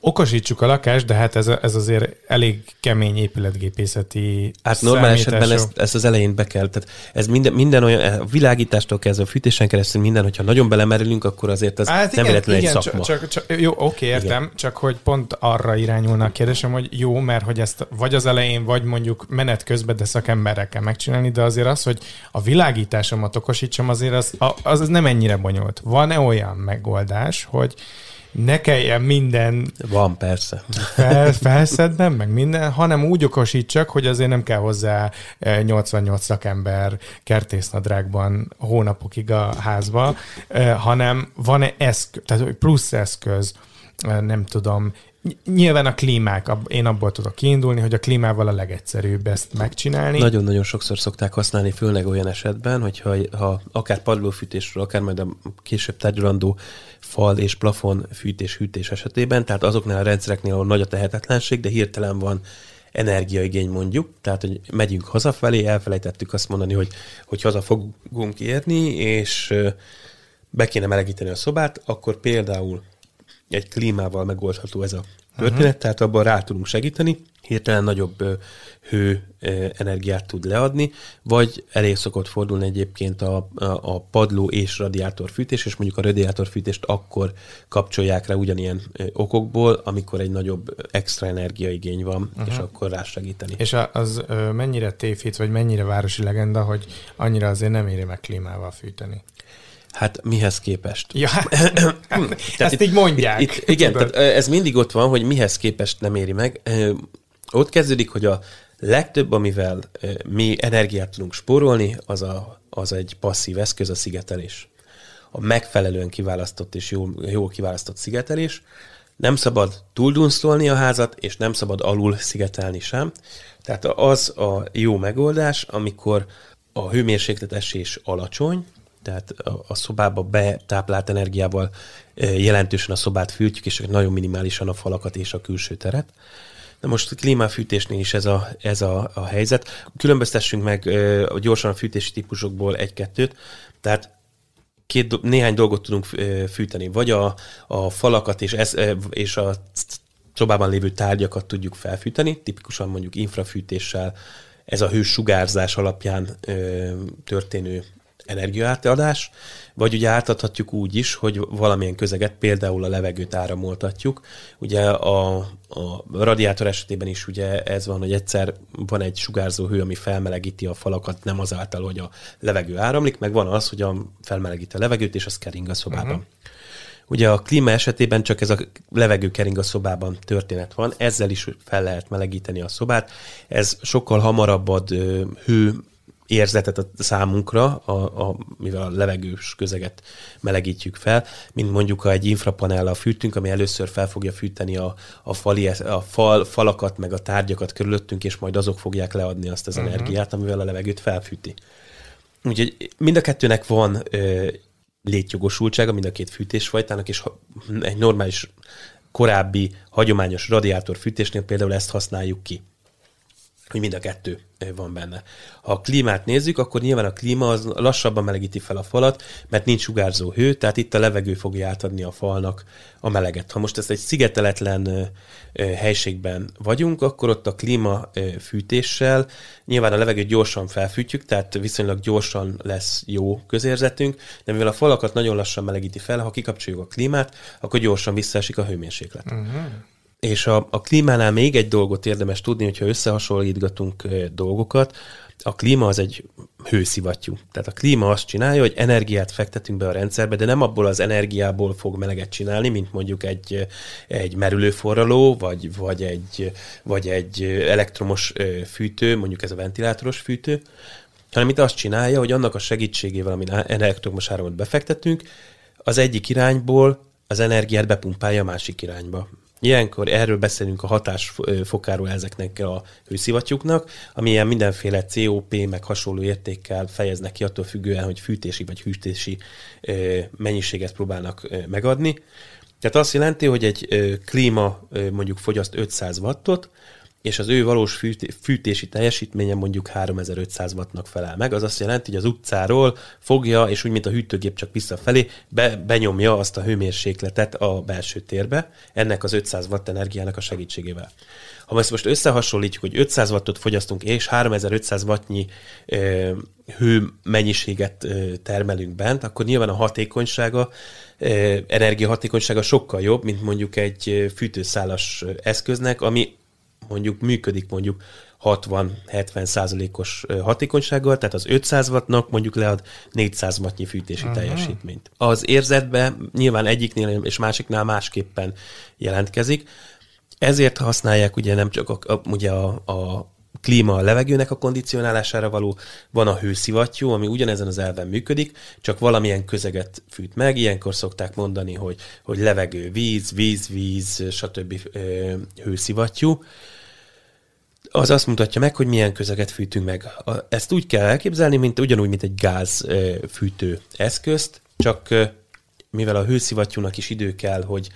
okosítsuk a lakást, de hát ez, ez azért elég kemény épületgépészeti Hát normál esetben ezt, ezt az elején be kell. Tehát ez minden, minden olyan, a világítástól kezdve a fűtésen keresztül minden, hogyha nagyon belemerülünk, akkor azért ez hát nem véletlenül egy szakma. Csak, csak, jó, oké, értem, igen. csak hogy pont arra irányulna a kérdésem, hogy jó, mert hogy ezt vagy az elején, vagy mondjuk menet közben, de szakemberrel kell megcsinálni, de azért az, hogy a világításomat okosítsam, azért az, az, az nem ennyire bonyolult. Van-e olyan megoldás, hogy ne kelljen minden... Van, persze. Fel, felszednem, meg minden, hanem úgy okosítsak, hogy azért nem kell hozzá 88 eh, szakember kertésznadrágban hónapokig a házba, eh, hanem van-e eszköz, tehát plusz eszköz, eh, nem tudom, Nyilván a klímák, én abból tudok kiindulni, hogy a klímával a legegyszerűbb ezt megcsinálni. Nagyon-nagyon sokszor szokták használni, főleg olyan esetben, hogyha ha akár padlófűtésről, akár majd a később tárgyalandó fal és plafon fűtés, hűtés esetében, tehát azoknál a rendszereknél, ahol nagy a tehetetlenség, de hirtelen van energiaigény mondjuk, tehát hogy megyünk hazafelé, elfelejtettük azt mondani, hogy, hogy haza fogunk érni, és be kéne melegíteni a szobát, akkor például egy klímával megoldható ez a történet, uh-huh. tehát abban rá tudunk segíteni, hirtelen nagyobb hő energiát tud leadni, vagy elég szokott fordulni egyébként a, a, a padló és radiátorfűtés, és mondjuk a radiátorfűtést akkor kapcsolják rá ugyanilyen okokból, amikor egy nagyobb extra energiaigény van, uh-huh. és akkor rá segíteni. És az mennyire tévhit, vagy mennyire városi legenda, hogy annyira azért nem éri meg klímával fűteni? Hát mihez képest? Ja, hát, ezt itt, így mondják. Itt, itt, igen, tehát ez mindig ott van, hogy mihez képest nem éri meg. Ott kezdődik, hogy a legtöbb, amivel mi energiát tudunk spórolni, az, a, az egy passzív eszköz, a szigetelés. A megfelelően kiválasztott és jó, jó kiválasztott szigetelés. Nem szabad túldunszolni a házat, és nem szabad alul szigetelni sem. Tehát az a jó megoldás, amikor a hőmérséklet esés alacsony, tehát a, a szobába betáplált energiával jelentősen a szobát fűtjük, és nagyon minimálisan a falakat és a külső teret. Na most a klímafűtésnél is ez a, ez a, a helyzet. Különböztessünk meg a gyorsan a fűtési típusokból egy-kettőt, tehát két, néhány dolgot tudunk fűteni, vagy a, a falakat és, ez, és a szobában lévő tárgyakat tudjuk felfűteni, tipikusan mondjuk infrafűtéssel, ez a hősugárzás alapján ö, történő energiaátadás, vagy ugye átadhatjuk úgy is, hogy valamilyen közeget, például a levegőt áramoltatjuk. Ugye a, a radiátor esetében is ugye ez van, hogy egyszer van egy sugárzó hő, ami felmelegíti a falakat, nem azáltal, hogy a levegő áramlik, meg van az, hogy a felmelegíti a levegőt, és az kering a szobában. Uh-huh. Ugye a klíma esetében csak ez a levegő kering a szobában történet van, ezzel is fel lehet melegíteni a szobát. Ez sokkal hamarabb ad hő érzetet a számunkra, a, a, mivel a levegős közeget melegítjük fel, mint mondjuk ha egy infrapanellal fűtünk, ami először fel fogja fűteni a, a, fali, a fal, falakat, meg a tárgyakat körülöttünk, és majd azok fogják leadni azt az uh-huh. energiát, amivel a levegőt felfűti. Úgyhogy mind a kettőnek van ö, létjogosultsága, mind a két fűtésfajtának, és egy normális korábbi hagyományos radiátor fűtésnél például ezt használjuk ki hogy mind a kettő van benne. Ha a klímát nézzük, akkor nyilván a klíma az lassabban melegíti fel a falat, mert nincs sugárzó hő, tehát itt a levegő fogja átadni a falnak a meleget. Ha most ezt egy szigeteletlen helységben vagyunk, akkor ott a klíma fűtéssel nyilván a levegőt gyorsan felfűtjük, tehát viszonylag gyorsan lesz jó közérzetünk, de mivel a falakat nagyon lassan melegíti fel, ha kikapcsoljuk a klímát, akkor gyorsan visszaesik a hőmérséklet. Uh-huh. És a, a klímánál még egy dolgot érdemes tudni, hogyha összehasonlítgatunk dolgokat, a klíma az egy hőszivattyú. Tehát a klíma azt csinálja, hogy energiát fektetünk be a rendszerbe, de nem abból az energiából fog meleget csinálni, mint mondjuk egy, egy merülőforraló, vagy, vagy, egy, vagy egy elektromos fűtő, mondjuk ez a ventilátoros fűtő, hanem itt azt csinálja, hogy annak a segítségével, amin elektromos áramot befektetünk, az egyik irányból az energiát bepumpálja a másik irányba. Ilyenkor erről beszélünk a hatásfokáról ezeknek a hőszivattyúknak, ami ilyen mindenféle COP meg hasonló értékkel fejeznek ki attól függően, hogy fűtési vagy hűtési mennyiséget próbálnak megadni. Tehát azt jelenti, hogy egy klíma mondjuk fogyaszt 500 wattot, és az ő valós fűtési teljesítménye mondjuk 3500 wattnak felel meg. Az azt jelenti, hogy az utcáról fogja, és úgy, mint a hűtőgép csak visszafelé, be, benyomja azt a hőmérsékletet a belső térbe, ennek az 500 watt energiának a segítségével. Ha ezt most összehasonlítjuk, hogy 500 wattot fogyasztunk, és 3500 wattnyi ö, hő mennyiséget ö, termelünk bent, akkor nyilván a hatékonysága, ö, energiahatékonysága sokkal jobb, mint mondjuk egy fűtőszálas eszköznek, ami mondjuk működik mondjuk 60-70 százalékos hatékonysággal, tehát az 500 wattnak mondjuk lead 400 wattnyi fűtési uh-huh. teljesítményt. Az érzetbe nyilván egyiknél és másiknál másképpen jelentkezik, ezért használják ugye nem csak a, a, ugye a, a klíma a levegőnek a kondicionálására való, van a hőszivattyú, ami ugyanezen az elven működik, csak valamilyen közeget fűt meg, ilyenkor szokták mondani, hogy, hogy levegő, víz, víz, víz, stb. hőszivattyú az azt mutatja meg, hogy milyen közeget fűtünk meg. Ezt úgy kell elképzelni, mint ugyanúgy, mint egy gázfűtő eszközt, csak mivel a hőszivattyúnak is idő kell, hogy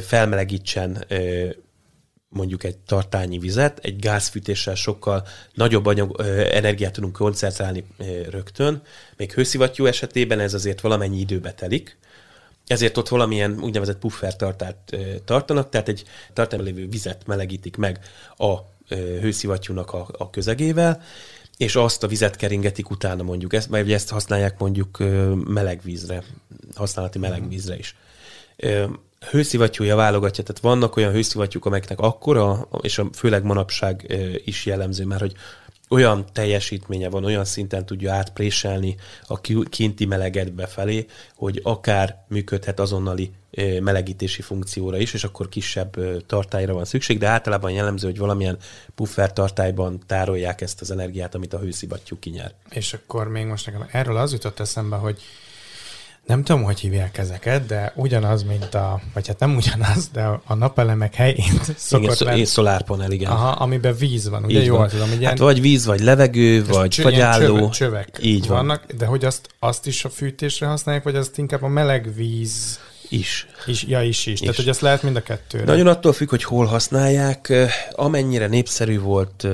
felmelegítsen mondjuk egy tartányi vizet, egy gázfűtéssel sokkal nagyobb anyag, energiát tudunk koncentrálni rögtön. Még hőszivattyú esetében ez azért valamennyi időbe telik, ezért ott valamilyen úgynevezett puffertartályt tartanak, tehát egy tartályban lévő vizet melegítik meg a hőszivattyúnak a, a közegével, és azt a vizet keringetik utána mondjuk, ezt, vagy ezt használják mondjuk melegvízre, használati melegvízre is. Hőszivattyúja válogatja, tehát vannak olyan hőszivattyúk, amelyeknek akkora, és főleg manapság is jellemző már, hogy olyan teljesítménye van, olyan szinten tudja átpréselni a kinti meleget befelé, hogy akár működhet azonnali melegítési funkcióra is, és akkor kisebb tartályra van szükség, de általában jellemző, hogy valamilyen puffer tartályban tárolják ezt az energiát, amit a hőszivattyú kinyer. És akkor még most nekem erről az jutott eszembe, hogy nem tudom, hogy hívják ezeket, de ugyanaz, mint a, vagy hát nem ugyanaz, de a napelemek helyén szokott igen, lenni. szolárpanel, igen. Aha, amiben víz van, ugye? Így Jól van. tudom, hogy hát vagy víz, vagy levegő, vagy cső, fagyálló. Csövek, csövek így vannak, van. de hogy azt, azt is a fűtésre használják, vagy azt inkább a meleg víz is. is. Ja, is, is. is. Tehát, hogy azt lehet mind a kettőre. Nagyon attól függ, hogy hol használják. Amennyire népszerű volt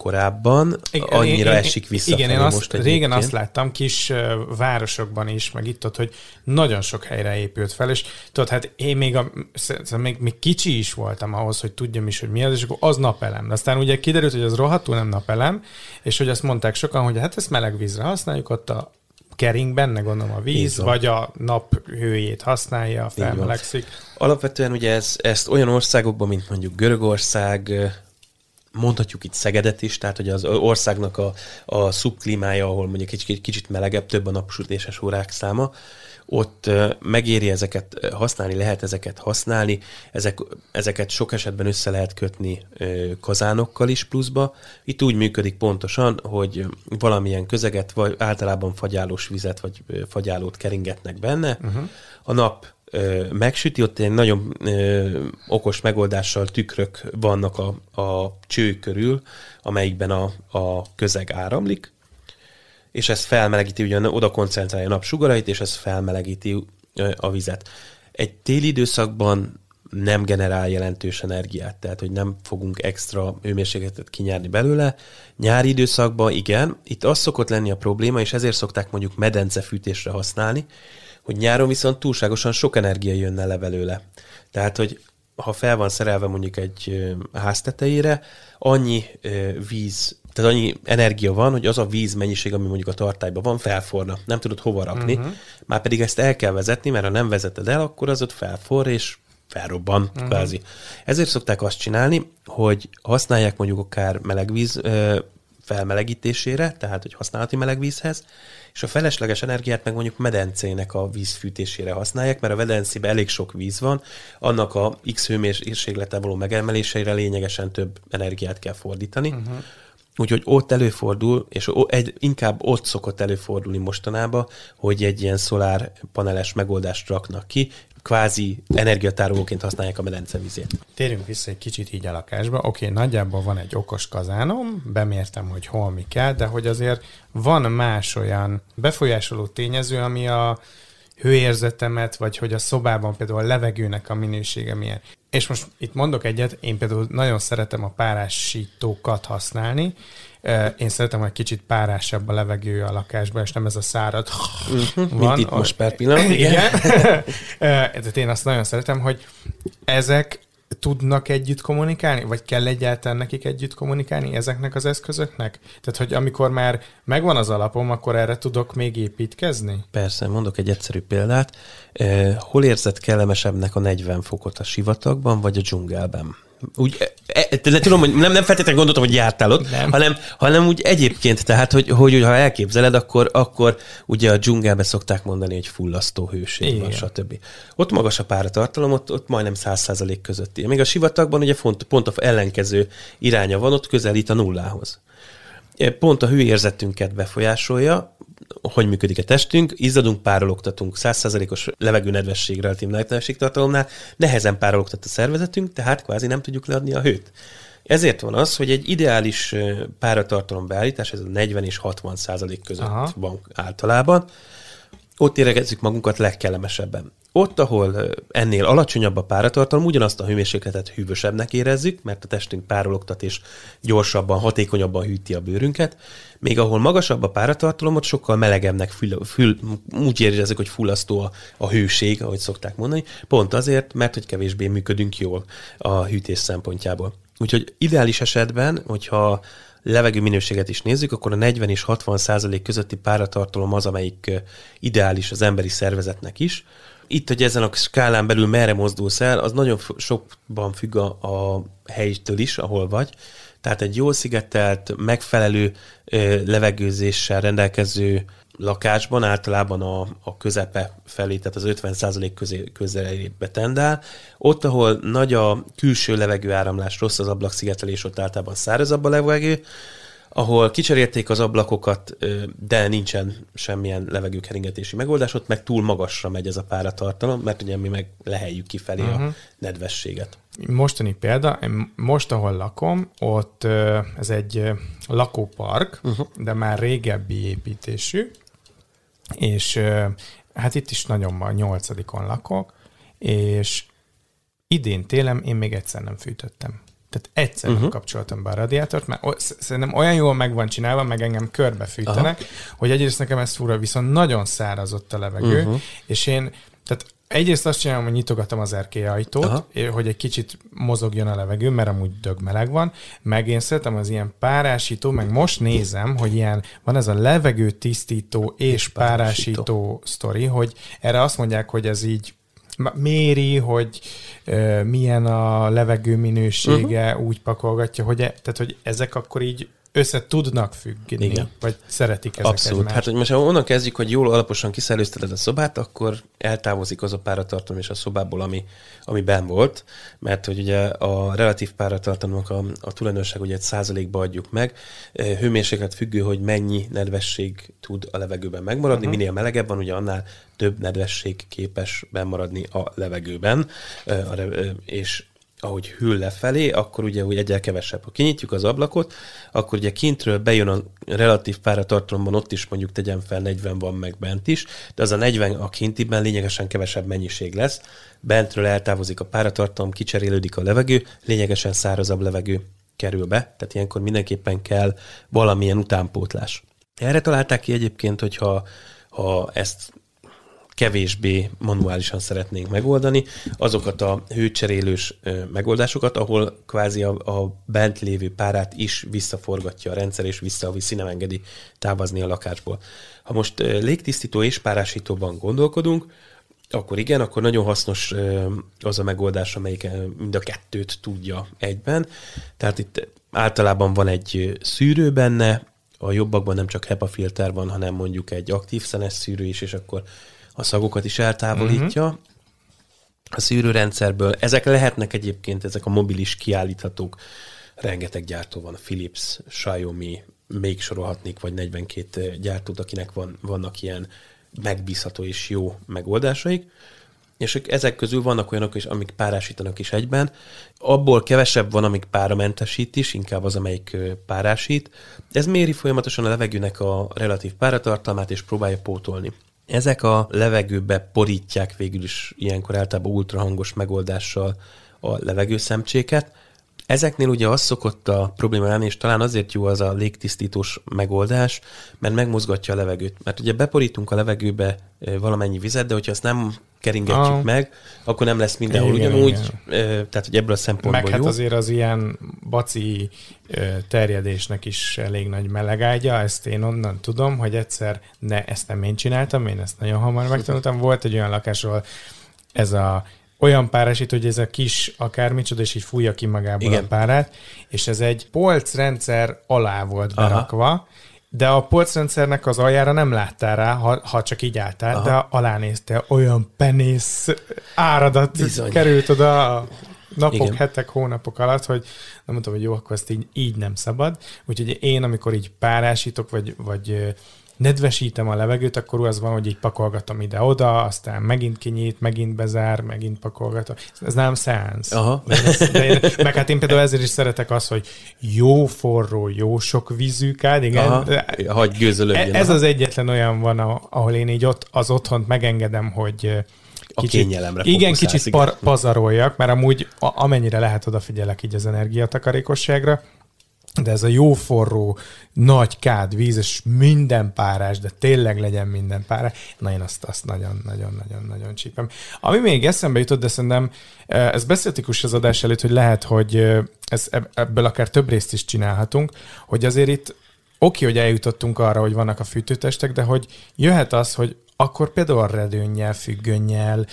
korábban, igen, annyira én, esik vissza. Igen, én azt, most régen azt láttam kis városokban is, meg itt ott, hogy nagyon sok helyre épült fel, és tudod, hát én még, a, még, még kicsi is voltam ahhoz, hogy tudjam is, hogy mi az, és akkor az napelem. De aztán ugye kiderült, hogy az rohadtul nem napelem, és hogy azt mondták sokan, hogy hát ezt meleg vízre használjuk, ott a kering benne, gondolom a víz, vagy a nap hőjét használja, felmelegszik. Alapvetően ugye ez, ezt olyan országokban, mint mondjuk Görögország, mondhatjuk itt Szegedet is, tehát hogy az országnak a, a szubklímája, ahol mondjuk egy kicsit, melegebb, több a napsütéses órák száma, ott megéri ezeket használni, lehet ezeket használni, ezek, ezeket sok esetben össze lehet kötni kazánokkal is pluszba. Itt úgy működik pontosan, hogy valamilyen közeget, vagy általában fagyálós vizet, vagy fagyálót keringetnek benne, uh-huh. a nap megsüti, ott egy nagyon ö, okos megoldással tükrök vannak a, a cső körül, amelyikben a, a közeg áramlik, és ez felmelegíti, ugyan oda koncentrálja a napsugarait, és ez felmelegíti a vizet. Egy téli időszakban nem generál jelentős energiát, tehát hogy nem fogunk extra hőmérsékletet kinyerni belőle. Nyári időszakban igen, itt az szokott lenni a probléma, és ezért szokták mondjuk medencefűtésre használni, hogy nyáron viszont túlságosan sok energia jönne le belőle. Tehát, hogy ha fel van szerelve mondjuk egy ház tetejére, annyi víz, tehát annyi energia van, hogy az a víz mennyiség, ami mondjuk a tartályban van, felforna. Nem tudod hova rakni. Uh-huh. Már pedig ezt el kell vezetni, mert ha nem vezeted el, akkor az ott felfor, és felrobban, uh-huh. kvázi. Ezért szokták azt csinálni, hogy használják mondjuk akár melegvíz felmelegítésére, tehát hogy használati melegvízhez, és a felesleges energiát meg mondjuk medencének a vízfűtésére használják, mert a medencébe elég sok víz van, annak a X hőmérséklete való megemeléseire lényegesen több energiát kell fordítani. Uh-huh. Úgyhogy ott előfordul, és egy, inkább ott szokott előfordulni mostanában, hogy egy ilyen szolár paneles megoldást raknak ki, kvázi energiatárolóként használják a medencevizét. Térjünk vissza egy kicsit így a lakásba. Oké, okay, nagyjából van egy okos kazánom, bemértem, hogy hol mi kell, de hogy azért van más olyan befolyásoló tényező, ami a hőérzetemet, vagy hogy a szobában például a levegőnek a minősége milyen. És most itt mondok egyet, én például nagyon szeretem a párásítókat használni, én szeretem, hogy kicsit párásabb a levegő a lakásban, és nem ez a szárad van. Mint itt most per pillanat. Igen. Tehát én azt nagyon szeretem, hogy ezek tudnak együtt kommunikálni, vagy kell egyáltalán nekik együtt kommunikálni ezeknek az eszközöknek? Tehát, hogy amikor már megvan az alapom, akkor erre tudok még építkezni? Persze, mondok egy egyszerű példát. Hol érzed kellemesebbnek a 40 fokot a sivatagban, vagy a dzsungelben? Úgy, e, e, tudom, hogy nem, nem feltétlenül gondoltam, hogy jártál ott, nem. hanem, hanem úgy egyébként, tehát, hogy, hogy ha elképzeled, akkor, akkor ugye a dzsungelbe szokták mondani, hogy fullasztó hőség Igen. van, stb. Ott magas a páratartalom, ott, ott majdnem 100% közötti. Még a sivatagban ugye pont, pont a ellenkező iránya van, ott közelít a nullához pont a hőérzetünket befolyásolja, hogy működik a testünk, izzadunk, párologtatunk, 100%-os levegő nedvesség, relatív tartalomnál, nehezen párologtat a szervezetünk, tehát kvázi nem tudjuk leadni a hőt. Ezért van az, hogy egy ideális páratartalom beállítás, ez a 40 és 60 százalék között Aha. van általában, ott éregezzük magunkat legkellemesebben. Ott, ahol ennél alacsonyabb a páratartalom, ugyanazt a hőmérsékletet hűvösebbnek érezzük, mert a testünk párologtat és gyorsabban, hatékonyabban hűti a bőrünket, még ahol magasabb a páratartalom, ott sokkal melegebbnek fül, fül, úgy érezzük, hogy fullasztó a, a hőség, ahogy szokták mondani, pont azért, mert hogy kevésbé működünk jól a hűtés szempontjából. Úgyhogy ideális esetben, hogyha levegő minőséget is nézzük, akkor a 40 és 60 százalék közötti páratartalom az, amelyik ideális az emberi szervezetnek is. Itt, hogy ezen a skálán belül merre mozdulsz el, az nagyon sokban függ a, a helytől is, ahol vagy. Tehát egy jól szigetelt, megfelelő levegőzéssel rendelkező lakásban általában a, a közepe felé, tehát az 50% közé, közelébe tendál. Ott, ahol nagy a külső levegőáramlás, rossz az ablakszigetelés, ott általában szárazabb a levegő, ahol kicserélték az ablakokat, de nincsen semmilyen levegőkeringetési megoldás, ott meg túl magasra megy ez a páratartalom, mert ugye mi meg leheljük kifelé uh-huh. a mhm. nedvességet. Mostani példa, most, ahol lakom, ott ez egy lakópark, uh-huh. de már régebbi építésű, és hát itt is nagyon ma, nyolcadikon lakok, és idén télen én még egyszer nem fűtöttem. Tehát egyszer uh-huh. kapcsoltam be a radiátort, mert szerintem olyan jól meg van csinálva, meg engem körbefűtenek, Aha. hogy egyrészt nekem ez fura, viszont nagyon szárazott a levegő, uh-huh. és én, tehát egyrészt azt csinálom, hogy nyitogatom az erkélyajtót, Aha. hogy egy kicsit mozogjon a levegő, mert amúgy dög meleg van, meg én szeretem az ilyen párásító, meg most nézem, hogy ilyen van ez a levegő tisztító és, és párásító, párásító sztori, hogy erre azt mondják, hogy ez így méri, hogy milyen a levegő minősége, uh-huh. úgy pakolgatja, hogy, e, tehát, hogy ezek akkor így össze tudnak függni, Igen. vagy szeretik ezek Abszolút. Egymást. Hát, hogy most ha onnan kezdjük, hogy jól alaposan kiszellőzteted a szobát, akkor eltávozik az a páratartalom és a szobából, ami, ami ben volt, mert hogy ugye a relatív páratartalomnak a, a tulajdonság ugye egy százalékba adjuk meg, hőmérséklet függő, hogy mennyi nedvesség tud a levegőben megmaradni, uh-huh. minél melegebb van, ugye annál több nedvesség képes bemaradni a levegőben, és ahogy hűl lefelé, akkor ugye úgy egyel kevesebb. Ha kinyitjuk az ablakot, akkor ugye kintről bejön a relatív páratartalomban, ott is mondjuk tegyen fel 40 van meg bent is, de az a 40 a kintiben lényegesen kevesebb mennyiség lesz. Bentről eltávozik a páratartalom, kicserélődik a levegő, lényegesen szárazabb levegő kerül be, tehát ilyenkor mindenképpen kell valamilyen utánpótlás. Erre találták ki egyébként, hogyha ha ezt kevésbé manuálisan szeretnénk megoldani, azokat a hőcserélős megoldásokat, ahol kvázi a, a bent lévő párát is visszaforgatja a rendszer, és visszaviszi, nem engedi távozni a lakásból. Ha most légtisztító és párásítóban gondolkodunk, akkor igen, akkor nagyon hasznos az a megoldás, amelyik mind a kettőt tudja egyben. Tehát itt általában van egy szűrő benne, a jobbakban nem csak HEPA filter van, hanem mondjuk egy aktív szenes szűrő is, és akkor a szagokat is eltávolítja uh-huh. a szűrőrendszerből. Ezek lehetnek egyébként, ezek a mobilis kiállíthatók. Rengeteg gyártó van, Philips, Xiaomi, még sorolhatnék, vagy 42 gyártót, akinek van, vannak ilyen megbízható és jó megoldásaik. És ezek közül vannak olyanok is, amik párásítanak is egyben. Abból kevesebb van, amik páramentesít is, inkább az, amelyik párásít. Ez méri folyamatosan a levegőnek a relatív páratartalmát, és próbálja pótolni. Ezek a levegőbe porítják végül is ilyenkor általában ultrahangos megoldással a levegőszemcséket. Ezeknél ugye az szokott a probléma lenni, és talán azért jó az a légtisztítós megoldás, mert megmozgatja a levegőt. Mert ugye beporítunk a levegőbe valamennyi vizet, de hogyha azt nem keringetjük ah. meg, akkor nem lesz mindenhol igen, ugyanúgy, igen. tehát hogy ebből a szempontból Meg hát azért az ilyen baci terjedésnek is elég nagy melegágya, ezt én onnan tudom, hogy egyszer, ne, ezt nem én csináltam, én ezt nagyon hamar megtanultam, volt egy olyan lakásról ez a olyan párásít, hogy ez a kis akármicsoda, és így fújja ki magából Igen. a párát, és ez egy polcrendszer alá volt berakva, Aha. de a polcrendszernek az aljára nem láttál rá, ha, ha csak így álltál, Aha. de alá nézte, olyan penész áradat Bizony. került oda a napok, Igen. hetek, hónapok alatt, hogy nem mondtam, hogy jó, akkor ezt így, így nem szabad. Úgyhogy én, amikor így párásítok, vagy, vagy nedvesítem a levegőt, akkor az van, hogy így pakolgatom ide-oda, aztán megint kinyit, megint bezár, megint pakolgatom. Ez nem szeánsz. Aha. De ez, de én, meg hát én például ezért is szeretek az, hogy jó forró, jó sok vízű kád, igen. Aha. Hagy gőzölődjön. Ez aha. az egyetlen olyan van, ahol én így ott, az otthont megengedem, hogy a kicsit, kényelemre Igen, kicsit par, pazaroljak, mert amúgy a, amennyire lehet odafigyelek így az energiatakarékosságra, de ez a jó forró, nagy kád víz, és minden párás, de tényleg legyen minden párás, na én azt, azt nagyon-nagyon-nagyon-nagyon csípem. Ami még eszembe jutott, de szerintem ez beszéltük is az adás előtt, hogy lehet, hogy ez, ebből akár több részt is csinálhatunk, hogy azért itt oké, hogy eljutottunk arra, hogy vannak a fűtőtestek, de hogy jöhet az, hogy akkor például redőnnyel, függönnyel,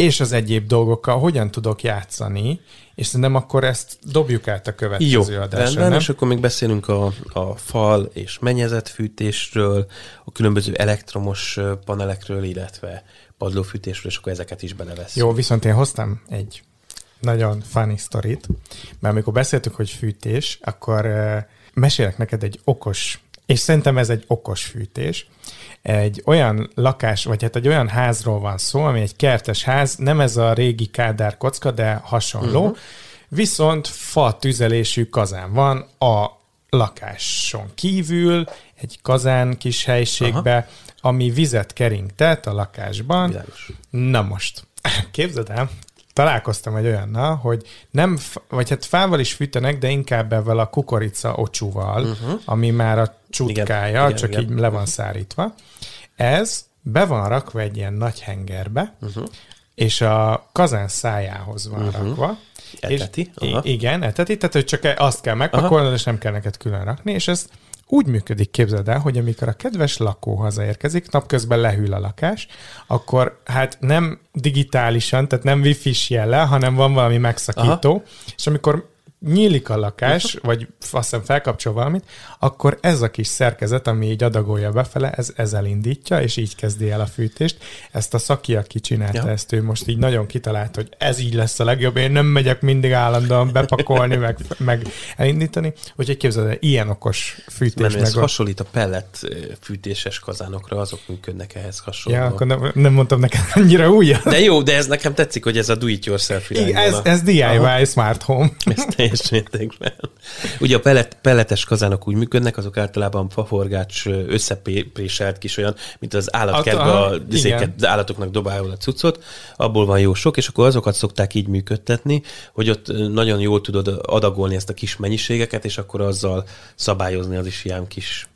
és az egyéb dolgokkal hogyan tudok játszani, és szerintem akkor ezt dobjuk át a következő Jó, adásra. Rendben, és akkor még beszélünk a, a fal és mennyezetfűtésről, a különböző elektromos panelekről, illetve padlófűtésről, és akkor ezeket is belevesz. Jó, viszont én hoztam egy nagyon funny sztorit, mert amikor beszéltük, hogy fűtés, akkor mesélek neked egy okos, és szerintem ez egy okos fűtés, egy olyan lakás, vagy hát egy olyan házról van szó, ami egy kertes ház, nem ez a régi kádár kocka, de hasonló, uh-huh. viszont fa tüzelésű kazán van a lakáson kívül, egy kazán kis helységbe, Aha. ami vizet keringtet a lakásban. Világos. Na most, képzeld el, találkoztam egy olyannal, hogy nem, vagy hát fával is fűtenek, de inkább ebben a kukorica ocsúval, uh-huh. ami már a csutkája, igen, csak igen, így igen. le van szárítva. Ez be van rakva egy ilyen nagy hengerbe, uh-huh. és a kazán szájához van uh-huh. rakva. Eteti? És, Igen, eteti, tehát hogy csak azt kell megpakolnod, és nem kell neked külön rakni, és ez úgy működik, képzeld el, hogy amikor a kedves lakó hazaérkezik, napközben lehűl a lakás, akkor hát nem digitálisan, tehát nem wifi-s jellel, hanem van valami megszakító, Aha. és amikor nyílik a lakás, vagy azt hiszem felkapcsol valamit, akkor ez a kis szerkezet, ami így adagolja befele, ez ezzel indítja, és így kezdi el a fűtést. Ezt a szaki, aki csinálta ja. ezt, ő most így nagyon kitalált, hogy ez így lesz a legjobb, én nem megyek mindig állandóan bepakolni, meg, meg elindítani. Úgyhogy képzeld el, ilyen okos fűtés. Mert ez a... hasonlít a pellet fűtéses kazánokra, azok működnek ehhez hasonlóan. Ja, akkor nem, nem mondtam neked annyira új. De jó, de ez nekem tetszik, hogy ez a do it yourself Igen, ez, ez DIY Aha. Smart Home. Ez teljes mértékben. Ugye a pellet, pelletes kazánok úgy működnek, azok általában faforgács összepréselt kis olyan, mint az állatkertben az állatoknak dobálja a cuccot, abból van jó sok, és akkor azokat szokták így működtetni, hogy ott nagyon jól tudod adagolni ezt a kis mennyiségeket, és akkor azzal szabályozni az is ilyen kis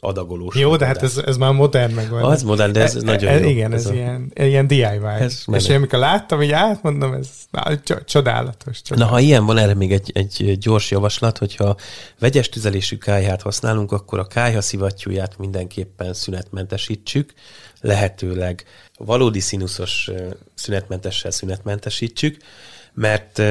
adagolós. Jó, de hát ez, ez már modern megvan. Az modern, de ez e, nagyon e, jó. Igen, ez, ez a... ilyen, ilyen DIY. Ez és én amikor láttam, így átmondom, ez na, csodálatos, csodálatos. Na, ha ilyen van, erre még egy, egy gyors javaslat, hogyha vegyes tüzelésű kályhát használunk, akkor a kályha szivattyúját mindenképpen szünetmentesítsük, lehetőleg valódi színuszos szünetmentessel szünetmentesítsük, mert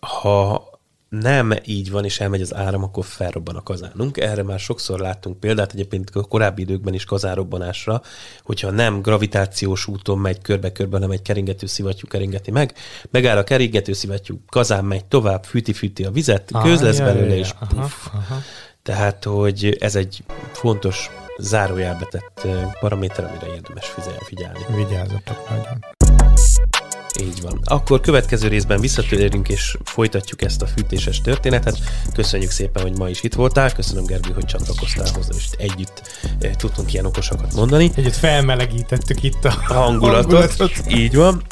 ha nem így van, és elmegy az áram, akkor felrobban a kazánunk. Erre már sokszor láttunk példát, egyébként a korábbi időkben is kazánrobbanásra, hogyha nem gravitációs úton megy körbe-körbe, hanem egy keringető szivattyú keringeti meg, megáll a keringető szivattyú, kazán megy tovább, fűti-fűti a vizet, ah, köz lesz belőle, és puff. Aha, aha. Tehát, hogy ez egy fontos zárójelbe tett paraméter, amire érdemes figyelni. Vigyázzatok nagyon. Így van. Akkor következő részben visszatérünk és folytatjuk ezt a fűtéses történetet. Köszönjük szépen, hogy ma is itt voltál. Köszönöm, Gergő, hogy csatlakoztál hozzá, és együtt eh, tudtunk ilyen okosakat mondani. Együtt felmelegítettük itt a hangulatot. hangulatot. Így van.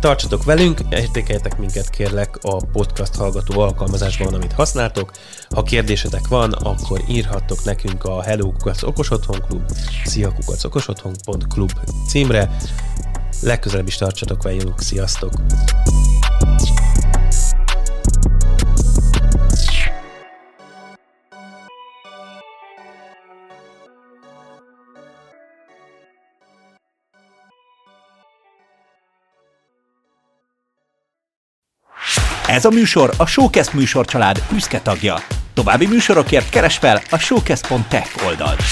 Tartsatok velünk, értékeljetek minket kérlek a podcast hallgató alkalmazásban, amit használtok. Ha kérdésetek van, akkor írhattok nekünk a Hello Kukac Okos Otthon Klub, Szia Kukac Okos Otthon.klub címre. Legközelebb is tartsatok velünk, sziasztok! Ez a műsor a Showcast műsorcsalád büszke tagja. További műsorokért keres fel a showcast.tech oldalt.